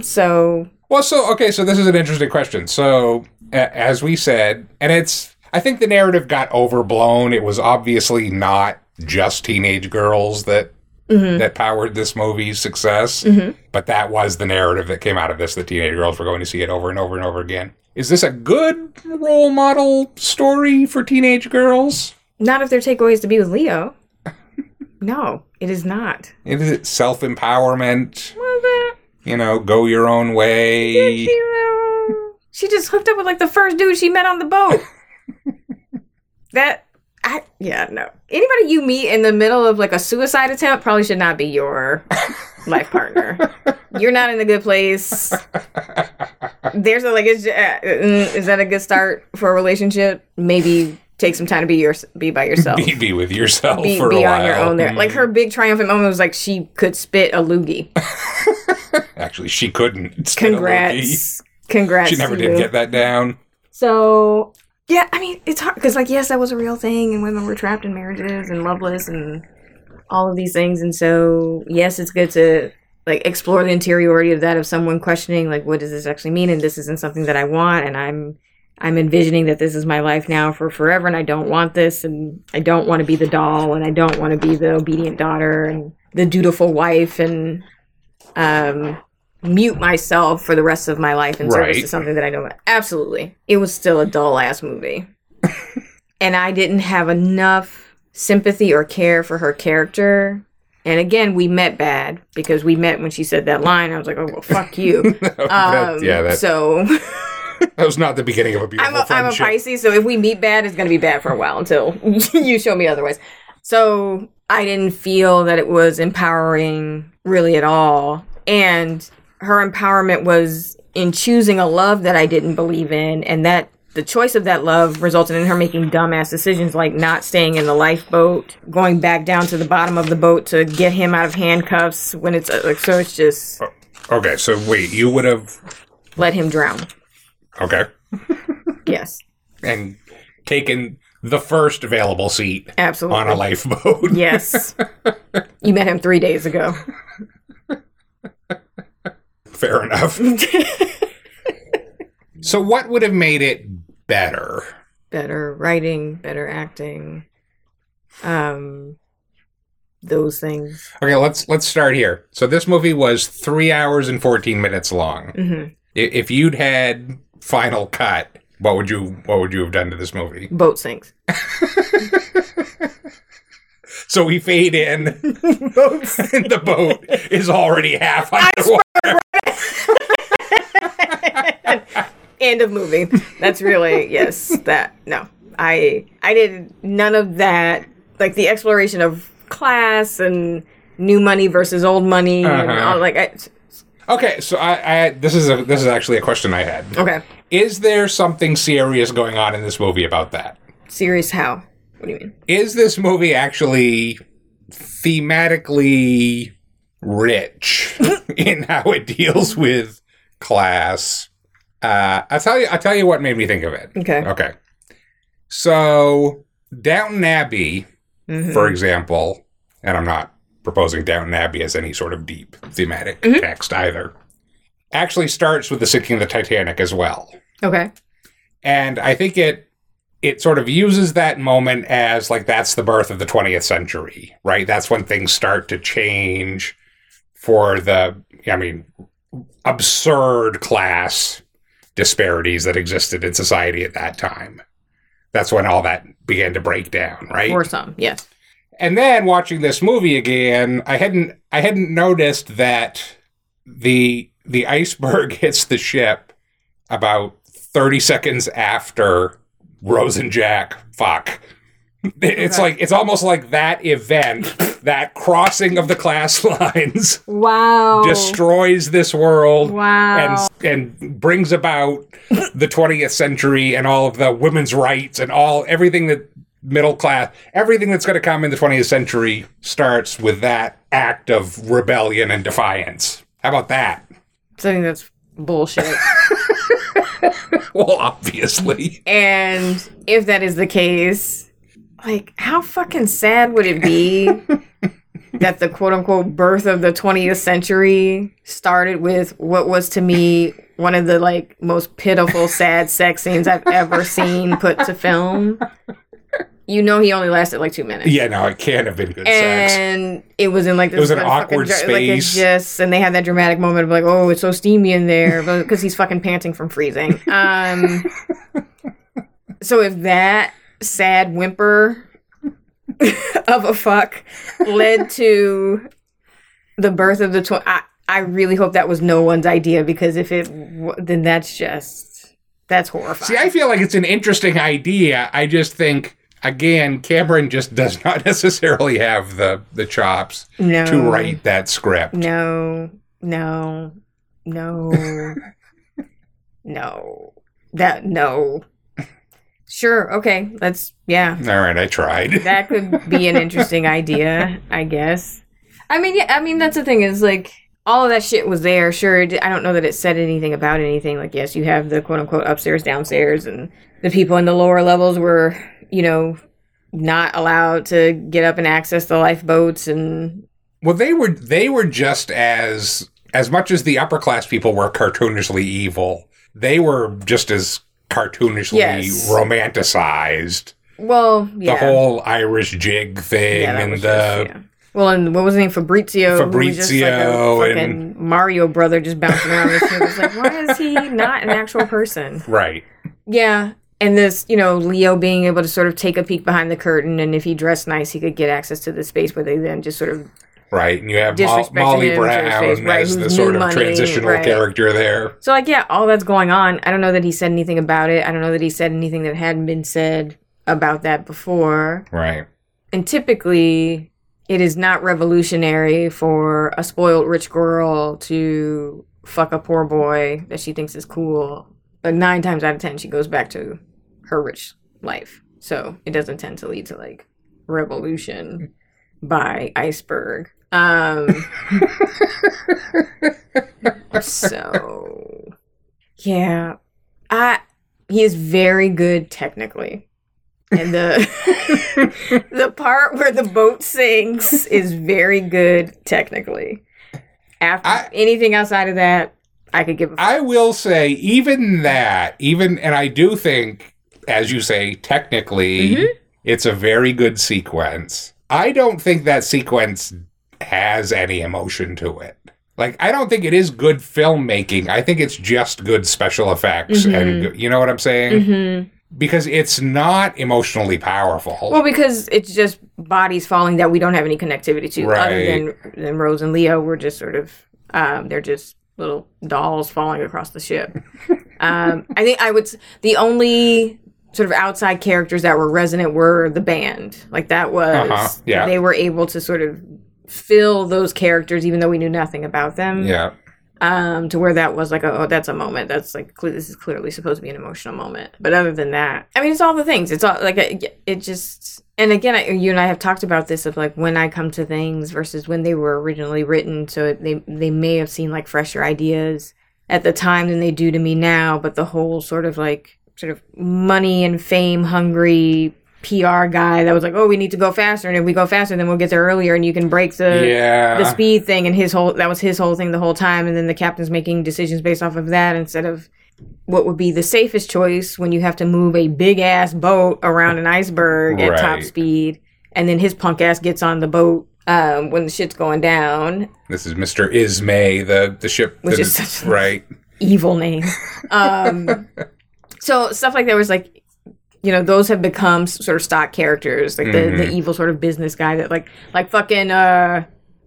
So Well, so okay, so this is an interesting question. So, a- as we said, and it's I think the narrative got overblown. It was obviously not just teenage girls that Mhm. that powered this movie's success, Mhm. but that was the narrative that came out of this. The teenage girls were going to see it over and over and over again. Is this a good role model story for teenage girls? not if their takeaway is to be with Leo. <laughs> No, it is not. It is self empowerment. You know, go your own way. she just hooked up with like the first dude she met on the boat. <laughs> that, I yeah no. Anybody you meet in the middle of like a suicide attempt probably should not be your life partner. You're not in a good place. There's a like, is, uh, mm, is that a good start for a relationship? Maybe take some time to be your be by yourself. Be, be with yourself be, for be a while. on your own there. Like her big triumphant moment was like she could spit a loogie. <laughs> Actually, she couldn't. Congrats. loogie. Congrats. She never did you. get that down. So yeah, I mean it's hard because like yes, that was a real thing, and women were trapped in marriages and loveless and all of these things, and so yes, it's good to like explore the interiority of that of someone questioning like what does this actually mean, and this isn't something that I want, and I'm I'm envisioning that this is my life now for forever, and I don't want this, and I don't want to be the doll, and I don't want to be the obedient daughter and the dutiful wife, and um mute myself for the rest of my life in service Right. to something that I don't. Absolutely. It was still a dull ass movie. <laughs> and I didn't have enough sympathy or care for her character. And again, we met bad because we met when she said that line. I was like, oh, well, fuck you. <laughs> That- um, yeah, that, so <laughs> that was not the beginning of a beautiful I'm a, I'm a friendship. Pisces, so if we meet bad, it's going to be bad for a while until you show me otherwise. So I didn't feel that it was empowering really at all. And her empowerment was in choosing a love that I didn't believe in, and that the choice of that love resulted in her making dumbass decisions like not staying in the lifeboat, going back down to the bottom of the boat to get him out of handcuffs when it's uh, like so it's just Okay, so wait, you would have let him drown. okay, <laughs> Yes, and taken the first available seat absolutely. on a lifeboat. Yes. <laughs> you met him three days ago. Fair enough. <laughs> so, what would have made it better? better writing, better acting, um, those things. Okay, let's let's start here. So, this movie was three hours and fourteen minutes long. hmm If you'd had final cut, what would you what would you have done to this movie? Boat sinks. <laughs> So we fade in, and <laughs> the boat is already half underwater. <laughs> <laughs> End of movie. That's really yes. That no. I I did none of that. Like the exploration of class and new money versus old money. Uh-huh. all, like I, Okay, so I, I this is a this is actually a question I had. okay. Is there something serious going on in this movie about that? Serious how? What do you mean? Is this movie actually thematically rich <laughs> in how it deals with class? Uh, I'll tell you. I'll tell you what made me think of it. Okay. Okay. So Downton Abbey, Mhm. for example, and I'm not proposing Downton Abbey as any sort of deep thematic Mhm. text either, actually starts with the sinking of the Titanic as well. Okay. And I think it it sort of uses that moment as like that's the birth of the 20th century, right? That's when things start to change for the I mean absurd class disparities that existed in society at that time. That's when all that began to break down, right? Or some. Yes. And then watching this movie again, I hadn't I hadn't noticed that the the iceberg <laughs> hits the ship about 30 seconds after Rose and Jack fuck. It's Okay. like it's almost like that event, that crossing of the class <laughs> lines Wow. destroys this world Wow. and and brings about the 20th century and all of the women's rights and all everything that middle class everything that's going to come in the 20th century starts with that act of rebellion and defiance how about that So I think that's bullshit. <laughs> well obviously And if that is the case, like, how fucking sad would it be <laughs> that the quote unquote birth of the 20th century started with what was to me one of the like most pitiful, sad sex scenes I've ever seen put to film? You know, he only lasted like two minutes. yeah no it can't have been good sex And it was in like this It was an awkward dra- like space. just and they had that dramatic moment of like, oh, it's so steamy in there because he's fucking panting from freezing. Um, <laughs> so if that sad whimper <laughs> of a fuck led to the birth of the twin. I, I really hope that was no one's idea because if it, w- then that's just that's horrifying. See, I feel like it's an interesting idea. I just think again, Cameron just does not <laughs> necessarily have the the chops No. to write that script. No, no, no, <laughs> no. That no. Sure. Okay. Let's. Yeah. All right, I tried. <laughs> That could be an interesting idea. I guess. I mean, yeah. I mean, that's the thing is like all of that shit was there. Sure. it- I don't know that it said anything about anything. Like, yes, you have the quote unquote upstairs, downstairs, and the people in the lower levels were, you know, not allowed to get up and access the lifeboats and Well, they were they were just as as much as the upper class people were cartoonishly evil. They were just as cartoonishly Yes. romanticized. well, yeah. The whole Irish jig thing Yeah, and was the just- yeah. Well, and what was his name? Fabrizio. was just like a Fabrizio fucking Mario brother just bouncing around ship. It's like, why is he not an actual person? <laughs> right. Yeah. And this, you know, Leo being able to sort of take a peek behind the curtain, and if he dressed nice, he could get access to the space where they then just sort of. Right, and you have Mo- Molly him to his Brown face, right, as the sort of money, transitional right. character there. So, like, yeah, all that's going on. I don't know that he said anything about it. I don't know that he said anything that hadn't been said about that before. Right. And typically, it is not revolutionary for a spoiled rich girl to fuck a poor boy that she thinks is cool. But nine times out of ten, she goes back to her rich life. So it doesn't tend to lead to like revolution by iceberg. Um, <laughs> so yeah, I he is very good technically. And the <laughs> the part where the boat sinks is very good technically. After anything outside of that, I could give a I will say, even that, even, and I do think, as you say, technically, Mm-hmm. it's a very good sequence. I don't think that sequence has any emotion to it. Like, I don't think it is good filmmaking. I think it's just good special effects. Mhm. And, you know what I'm saying? Mhm. Because it's not emotionally powerful. Well, because it's just bodies falling that we don't have any connectivity to, other than than Rose and Leo. We're just sort of um, they're just little dolls falling across the ship. <laughs> um, I think I would the only sort of outside characters that were resonant were the band. Like that was Uh-huh, yeah. they were able to sort of fill those characters even though we knew nothing about them. yeah. Um, to where that was like, oh, that's a moment. That's like, cle this is clearly supposed to be an emotional moment. But other than that, I mean, it's all the things. It's all like, it, it just, and again, I, you and I have talked about this of like when I come to things versus when they were originally written. So they, they may have seen like fresher ideas at the time than they do to me now. But the whole sort of like, sort of money and fame hungry PR guy that was like, oh, we need to go faster. And if we go faster, then we'll get there earlier and you can break the, Yeah. the speed thing and his whole that was his whole thing the whole time and then the captain's making decisions based off of that instead of what would be the safest choice when you have to move a big ass boat around an iceberg at top speed and then his punk ass gets on the boat um, when the shit's going down This is Mr. Ismay, the, the ship. Which is such right. evil name um, <laughs> so stuff like that was like you know those have become sort of stock characters like the, the Mhm. evil sort of business guy that like like fucking uh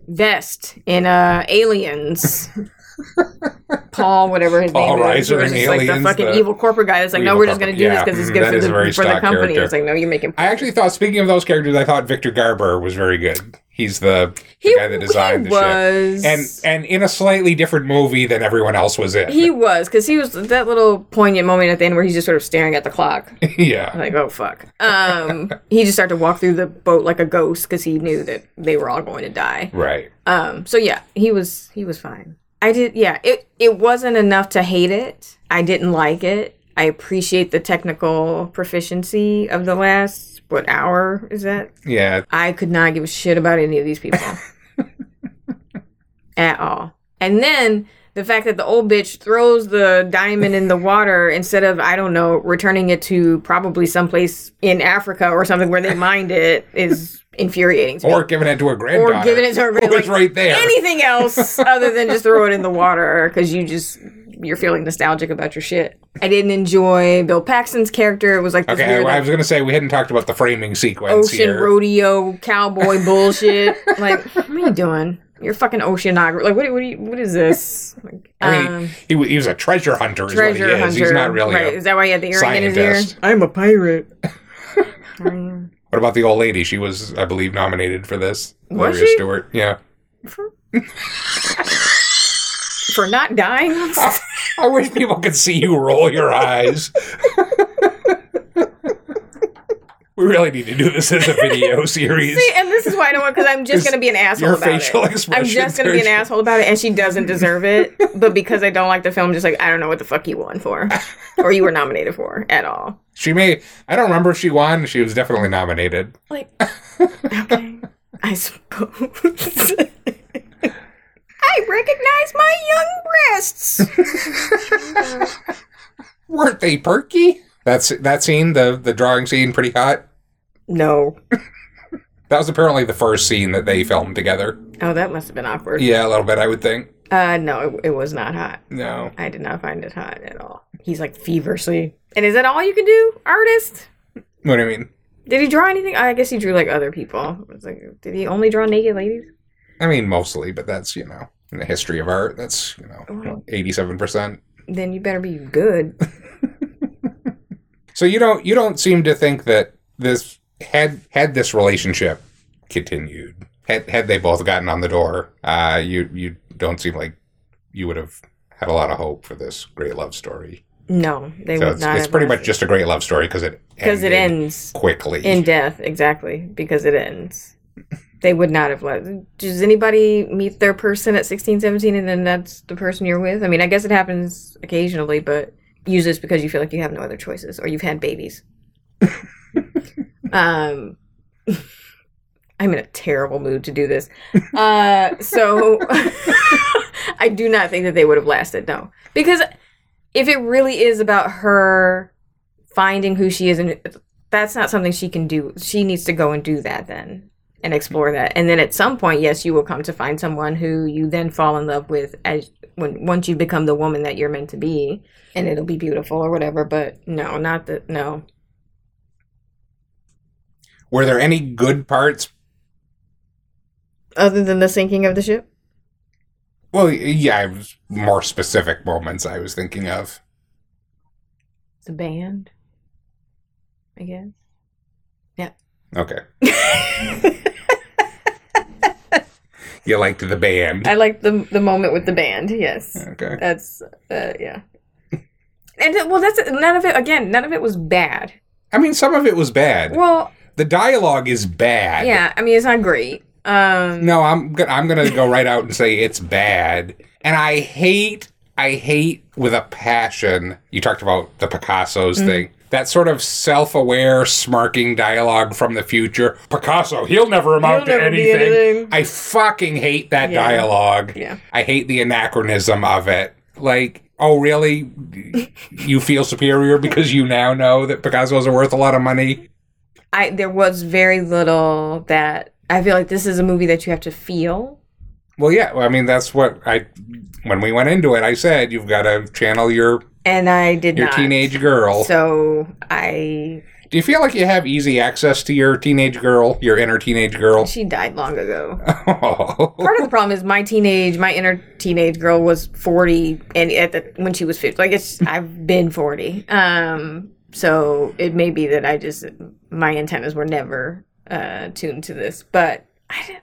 vest in uh aliens <laughs> paul whatever his Paul name Reiser is was just, like the fucking the evil corporate guy that's like no we're just gonna do corporate- this because it's good for the, for the company character. it's like no you're making I actually thought, speaking of those characters, I thought Victor Garber was very good. He's the, the guy that designed the was- ship, and and in a slightly different movie than everyone else was in. he was because he was that little poignant moment at the end where he's just sort of staring at the clock. <laughs> Yeah, like oh fuck. Um <laughs> he just started to walk through the boat like a ghost because he knew that they were all going to die. Right. um so yeah he was he was fine. I did yeah it it wasn't enough to hate it. I didn't like it. I appreciate the technical proficiency of the last what hour is that? Yeah, i could not give a shit about any of these people. <laughs> At all. And then the fact that the old bitch throws the diamond in the <laughs> water instead of I don't know returning it to probably someplace in Africa or something where they mined it is infuriating. To me. or giving it to her granddaughter, or giving it to her who was like, right there. Anything else <laughs> other than just throw it in the water because you just you you're feeling nostalgic about your shit. I didn't enjoy Bill Paxton's character. It was like this Okay, weird, well, I was going to say we hadn't talked about the framing sequence ocean here. rodeo cowboy <laughs> bullshit. like, <laughs> what are you doing? You're fucking oceanographer. Like, what? What? Are you, what is this? Like, I mean, um, he, he, he was a treasure hunter. Is treasure what he is. hunter. He's not really right. a is that why he had the earring in his ear? I'm a pirate. What about the old lady? She was, I believe, nominated for this. Was Gloria she? Stuart. Yeah. <laughs> For not dying. <laughs> I wish people could see you roll your eyes. we really need to do this as a video <laughs> series. See, and this is why I don't want because I'm just going to be an asshole your about facial it. I'm just going to be an asshole about it, and she doesn't deserve it. but because I don't like the film, just like I don't know what the fuck you won for, or you were nominated for at all. She may. I don't remember if she won. She was definitely nominated. Like, <laughs> okay, I suppose. I recognize my young breasts. Weren't they perky? That's that scene. The the drawing scene, pretty hot. no. That was apparently the first scene that they filmed together. Oh, that must have been awkward. Yeah, a little bit. I would think. Uh, no, it, it was not hot. No. I did not find it hot at all. He's like feverishly. And is that all you can do, artist? What do you mean? Did he draw anything? I guess he drew like other people. It's like, did he only draw naked ladies? I mean, mostly, but that's you know, in the history of art, that's you know, eighty-seven percent. Then you better be good. <laughs> So you don't you don't seem to think that this had had this relationship continued had had they both gotten on the door. Uh, you you don't seem like you would have had a lot of hope for this great love story. No, they so would it's, not. it's pretty lasted. much just a great love story because it because it ends quickly. in death. Exactly because it ends. They would not have let. Does anybody meet their person at 16, 17 and then that's the person you're with? I mean, I guess it happens occasionally, but usually it's because you feel like you have no other choices or you've had babies. <laughs> um, <laughs> I'm in a terrible mood to do this. Uh, so <laughs> I do not think that they would have lasted. No, because if it really is about her finding who she is, and that's not something she can do. She needs to go and do that then and explore that. And then at some point, yes, you will come to find someone who you then fall in love with as when once you become the woman that you're meant to be, and it'll be beautiful or whatever. But no, not the no. Were there any good parts? Other than the sinking of the ship. Well, yeah, it was more specific moments I was thinking of. The band, I guess. Yeah. Okay. <laughs> you liked the band. I liked the the moment with the band. Yes. Okay. That's uh, yeah. And uh, well, that's none of it. Again, none of it was bad. I mean, some of it was bad. Well, the dialogue is bad. yeah. I mean, it's not great. Um, No, I'm gonna I'm gonna go right out and say it's bad, and I hate I hate with a passion. You talked about the Picasso's Mhm. thing. That sort of self-aware, smirking dialogue from the future. Picasso, he'll never amount He'll to never anything. anything. I fucking hate that Yeah. dialogue. Yeah. I hate the anachronism of it. Like, oh really? you feel superior because you now know that Picasso's are worth a lot of money? I there was very little that I feel like this is a movie that you have to feel. Well, yeah. Well, I mean, that's what I. When we went into it, I said you've got to channel your And I did your not. teenage girl. So I Do you feel like you have easy access to your teenage girl, your inner teenage girl? she died long ago. <laughs> Oh. Part of the problem is my teenage, my inner teenage girl was forty, and at the when she was fifty, like it's I've been forty. Um, so it may be that I just my antennas were never uh tuned to this, but I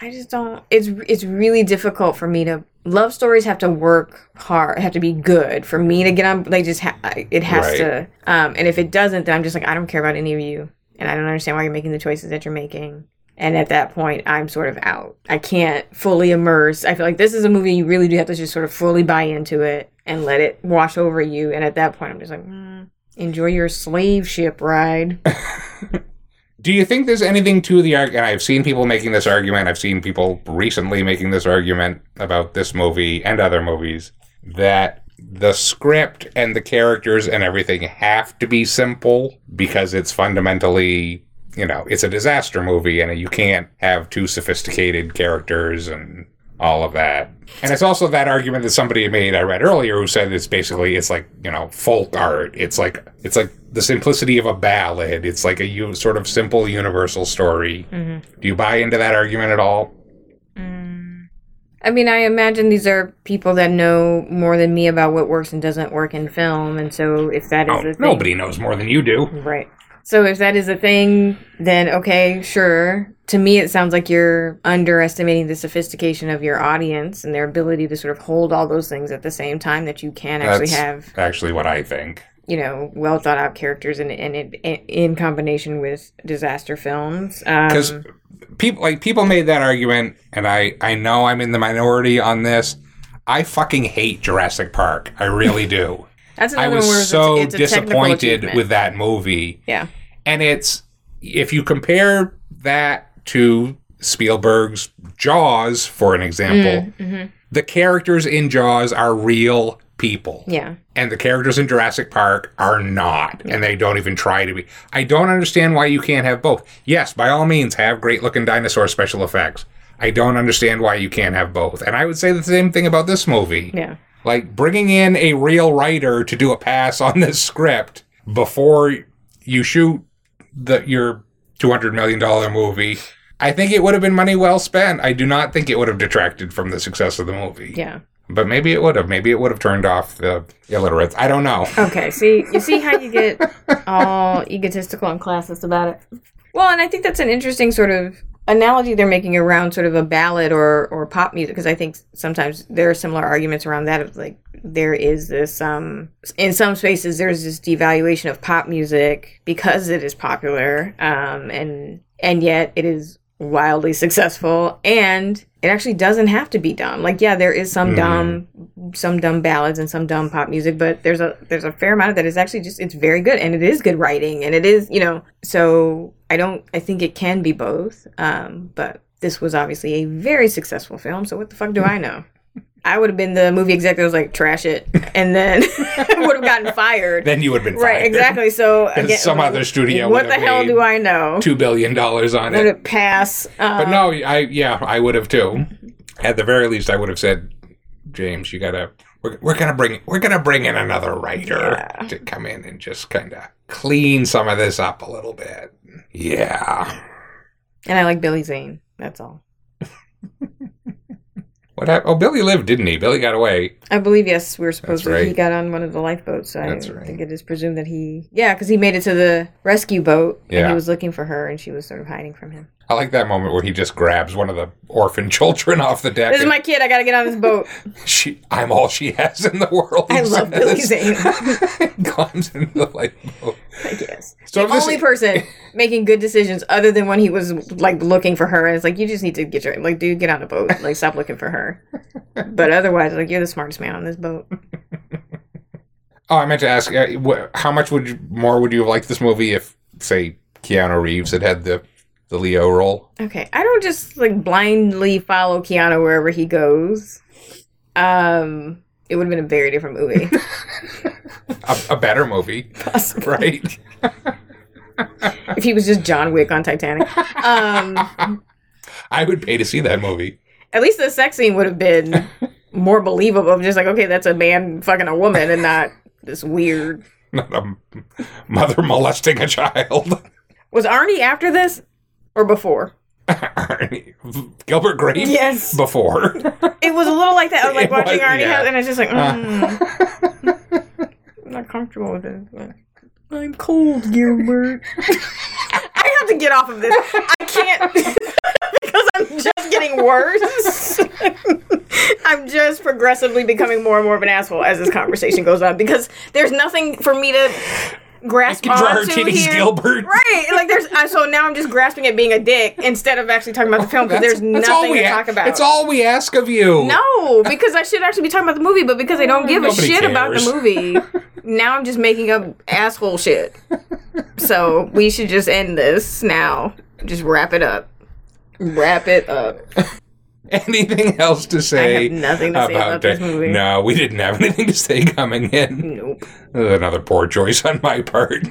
I just don't. It's it's really difficult for me to. Love stories have to work hard, have to be good for me to get on. They just ha- it has Right. to. Um, and if it doesn't, then I'm just like I don't care about any of you, and I don't understand why you're making the choices that you're making. And at that point, I'm sort of out. I can't fully immerse. I feel like this is a movie you really do have to just sort of fully buy into it and let it wash over you. And at that point, I'm just like, mm, enjoy your slave ship ride. <laughs> Do you think there's anything to the argument? I've seen people making this argument. I've seen people recently making this argument about this movie and other movies that the script and the characters and everything have to be simple because it's fundamentally, you know, it's a disaster movie and you can't have too sophisticated characters and all of that. And it's also that argument that somebody made I read earlier who said it's basically it's like, you know, folk art. It's like it's like the simplicity of a ballad. It's like a u- sort of simple universal story. Mhm. Do you buy into that argument at all? I mean, I imagine these are people that know more than me about what works and doesn't work in film, and so if that is Oh, thing, nobody knows more than you do. Right. So if that is a thing, then okay, sure. To me, it sounds like you're underestimating the sophistication of your audience and their ability to sort of hold all those things at the same time that you can actually That's have, actually what I think. you know, well thought out characters and and in, in combination with disaster films. because Um, people like people made that argument, and I I know I'm in the minority on this. I fucking hate Jurassic Park. I really do. That's I another was one where so it's technical disappointed with that movie, yeah. and it's if you compare that to Spielberg's Jaws, for an example, Mhm. the characters in Jaws are real people. Yeah. And the characters in Jurassic Park are not, and they don't even try to be. I don't understand why you can't have both. Yes, by all means, have great looking dinosaur special effects. I don't understand why you can't have both. And I would say the same thing about this movie. Yeah. Like bringing in a real writer to do a pass on this script before you shoot the your two hundred million dollar movie. I think it would have been money well spent. I do not think it would have detracted from the success of the movie. Yeah. But maybe it would have. Maybe it would have turned off the illiterates. I don't know. <laughs> Okay, see, you see how you get all egotistical and classist about it. Well, and I think that's an interesting sort of analogy they're making around sort of a ballad or or pop music because I think sometimes there are similar arguments around that of like there is this um in some spaces there's this devaluation of pop music because it is popular um and and yet it is wildly successful and it actually doesn't have to be dumb. Like yeah there is some Hmm. dumb some dumb ballads and some dumb pop music but there's a there's a fair amount of that is actually just it's very good and it is good writing and it is you know so i don't i think it can be both um but this was obviously a very successful film so what the fuck do i know i would have been the movie executive that was like trash it and then <laughs> would have gotten fired Then you would have been right exactly so <laughs> again, some other studio what would the have hell do i know Two billion dollars on let it. it pass uh, But no, I yeah, I would have too. At the very least, I would have said, James, you gotta. We're, we're gonna bring we're gonna bring in another writer to come in and just kind of clean some of this up a little bit. Yeah. and i like billy zane that's all What happened? Oh, Billy lived, didn't he? Billy got away. I believe yes. We were supposed That's to. He got on one of the lifeboats. So That's I right. think it is presumed that he, yeah, because he made it to the rescue boat and Yeah. he was looking for her, and she was sort of hiding from him. I like that moment where he just grabs one of the orphan <laughs> children off the deck. This is my kid. I got to get on this boat. <laughs> she, I'm all she has in the world. I he love Billy says. Zane. <laughs> Climbs into the lifeboat. yes. So if the this- only person making good decisions other than when he was like looking for her, and it's like you just need to get your like, dude, get on a boat. Like, stop looking for her. But otherwise, like, you're the smartest man on this boat. Oh, I meant to ask, uh, wh- how much would you, more would you have liked this movie if, say, Keanu Reeves had had the the Leo role? Okay, I don't just like blindly follow Keanu wherever he goes. Um, it would have been a very different movie. <laughs> <laughs> A, a better movie, right? if he was just John Wick on Titanic. Um, <laughs> I would pay to see that movie. at least the sex scene would have been more believable. Just like, okay, that's a man fucking a woman and not this weird. Not a mother molesting a child. Was Arnie after this or before? <laughs> Gilbert Grape? Yes. Before. It was a little like that. I was like <laughs> It was, watching Arnie, yeah. have, and I was just like, mm, I'm not comfortable with it. I'm cold, Gilbert. <laughs> I have to get off of this. I can't because I'm just getting worse. I'm just progressively becoming more and more of an asshole as this conversation goes on because there's nothing for me to grasp can draw her titties, here. Gilbert. Right? Like there's I- so now I'm just grasping at being a dick instead of actually talking about the oh, film because there's nothing we to a- talk about. It's all we ask of you. No, because I should actually be talking about the movie, but because I don't uh, give a Nobody shit about the movie, now I'm just making up asshole shit. <laughs> So we should just end this now. Just wrap it up. Wrap it up. <laughs> Anything else to say? I nothing to say about this movie. No, we didn't have <laughs> anything to say coming in. Nope. Another poor choice on my part.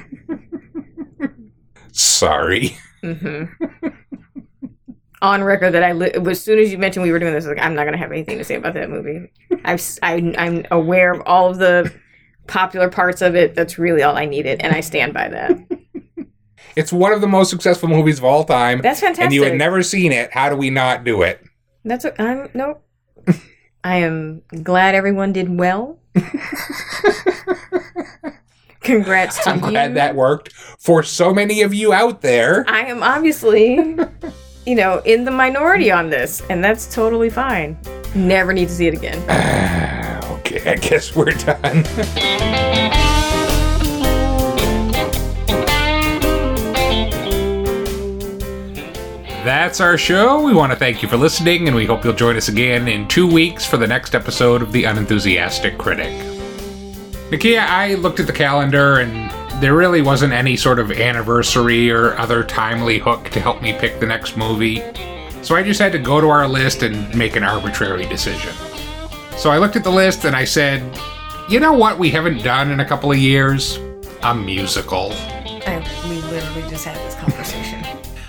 <laughs> Sorry. hmm on record that I li- as soon as you mentioned we were doing this, like I'm not gonna have anything to say about that movie. I've I, I'm aware of all of the popular parts of it. That's really all I needed, and I stand by that. It's one of the most successful movies of all time. That's fantastic. And you had never seen it. How do we not do it? That's what I'm no. <laughs> I am glad everyone did well. <laughs> Congrats to I'm you. glad that worked for so many of you out there. I am obviously, you know, in the minority on this, and that's totally fine. Never need to see it again. <sighs> Okay, I guess we're done. <laughs> That's our show. We want to thank you for listening, and we hope you'll join us again in two weeks for the next episode of The Unenthusiastic Critic. Nakia, I looked at the calendar, and there really wasn't any sort of anniversary or other timely hook to help me pick the next movie. So I just had to go to our list and make an arbitrary decision. So I looked at the list and I said, you know what we haven't done in a couple of years? A musical. I, we literally just had this conversation.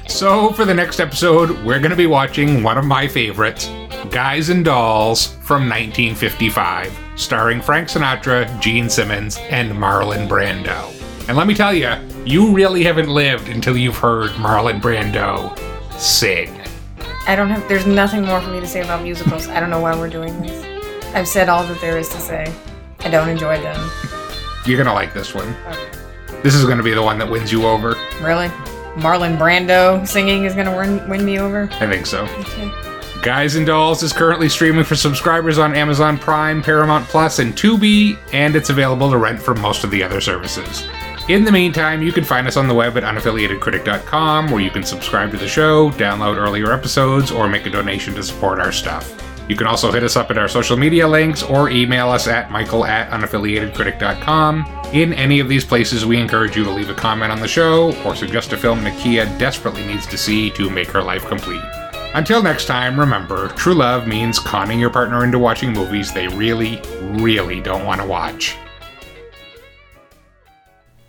So for the next episode, we're going to be watching one of my favorites, Guys and Dolls from 1955, starring Frank Sinatra, Jean Simmons, and Marlon Brando. And let me tell you, you really haven't lived until you've heard Marlon Brando sing. I don't have. There's nothing more for me to say about musicals. I don't know why we're doing this. I've said all that there is to say. I don't enjoy them. You're going to like this one. This is going to be the one that wins you over. Really? Marlon Brando singing is gonna win, win me over? I think so. Okay. Guys and Dolls is currently streaming for subscribers on Amazon Prime, Paramount Plus, and Tubi, and it's available to rent from most of the other services. In the meantime, you can find us on the web at unenthusiasticcritic.com, where you can subscribe to the show, download earlier episodes, or make a donation to support our stuff. You can also hit us up at our social media links or email us at michael at unenthusiasticcritic.com. In any of these places, we encourage you to leave a comment on the show or suggest a film Nakia desperately needs to see to make her life complete. Until next time, remember, true love means conning your partner into watching movies they really, really don't want to watch.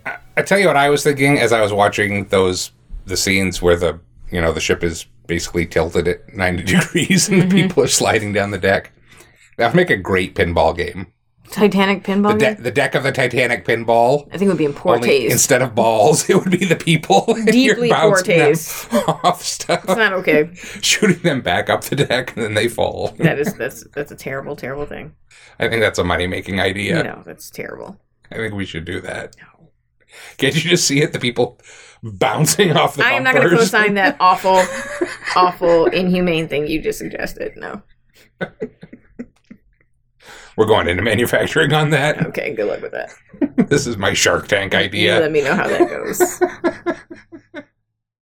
I, I tell you what I was thinking as I was watching those the scenes where the you know the ship is basically tilted at 90 <laughs> degrees and the people are sliding down the deck. That would make a great pinball game. Titanic pinball. The, de- the deck of the Titanic pinball. I think it would be in poor taste. instead of balls, <laughs> it would be the people. <laughs> Deeply poor taste. <laughs> Off stuff. It's not okay. Shooting them back up the deck and then they fall. That is that's that's a terrible, terrible thing. I think that's a money making idea. No, that's terrible. I think we should do that. Can't you just see it? The people bouncing off the I am not going to co-sign that awful, awful, inhumane thing you just suggested. No. We're going into manufacturing on that. Okay, good luck with that. <laughs> This is my Shark Tank idea. Let me know how that goes. <laughs>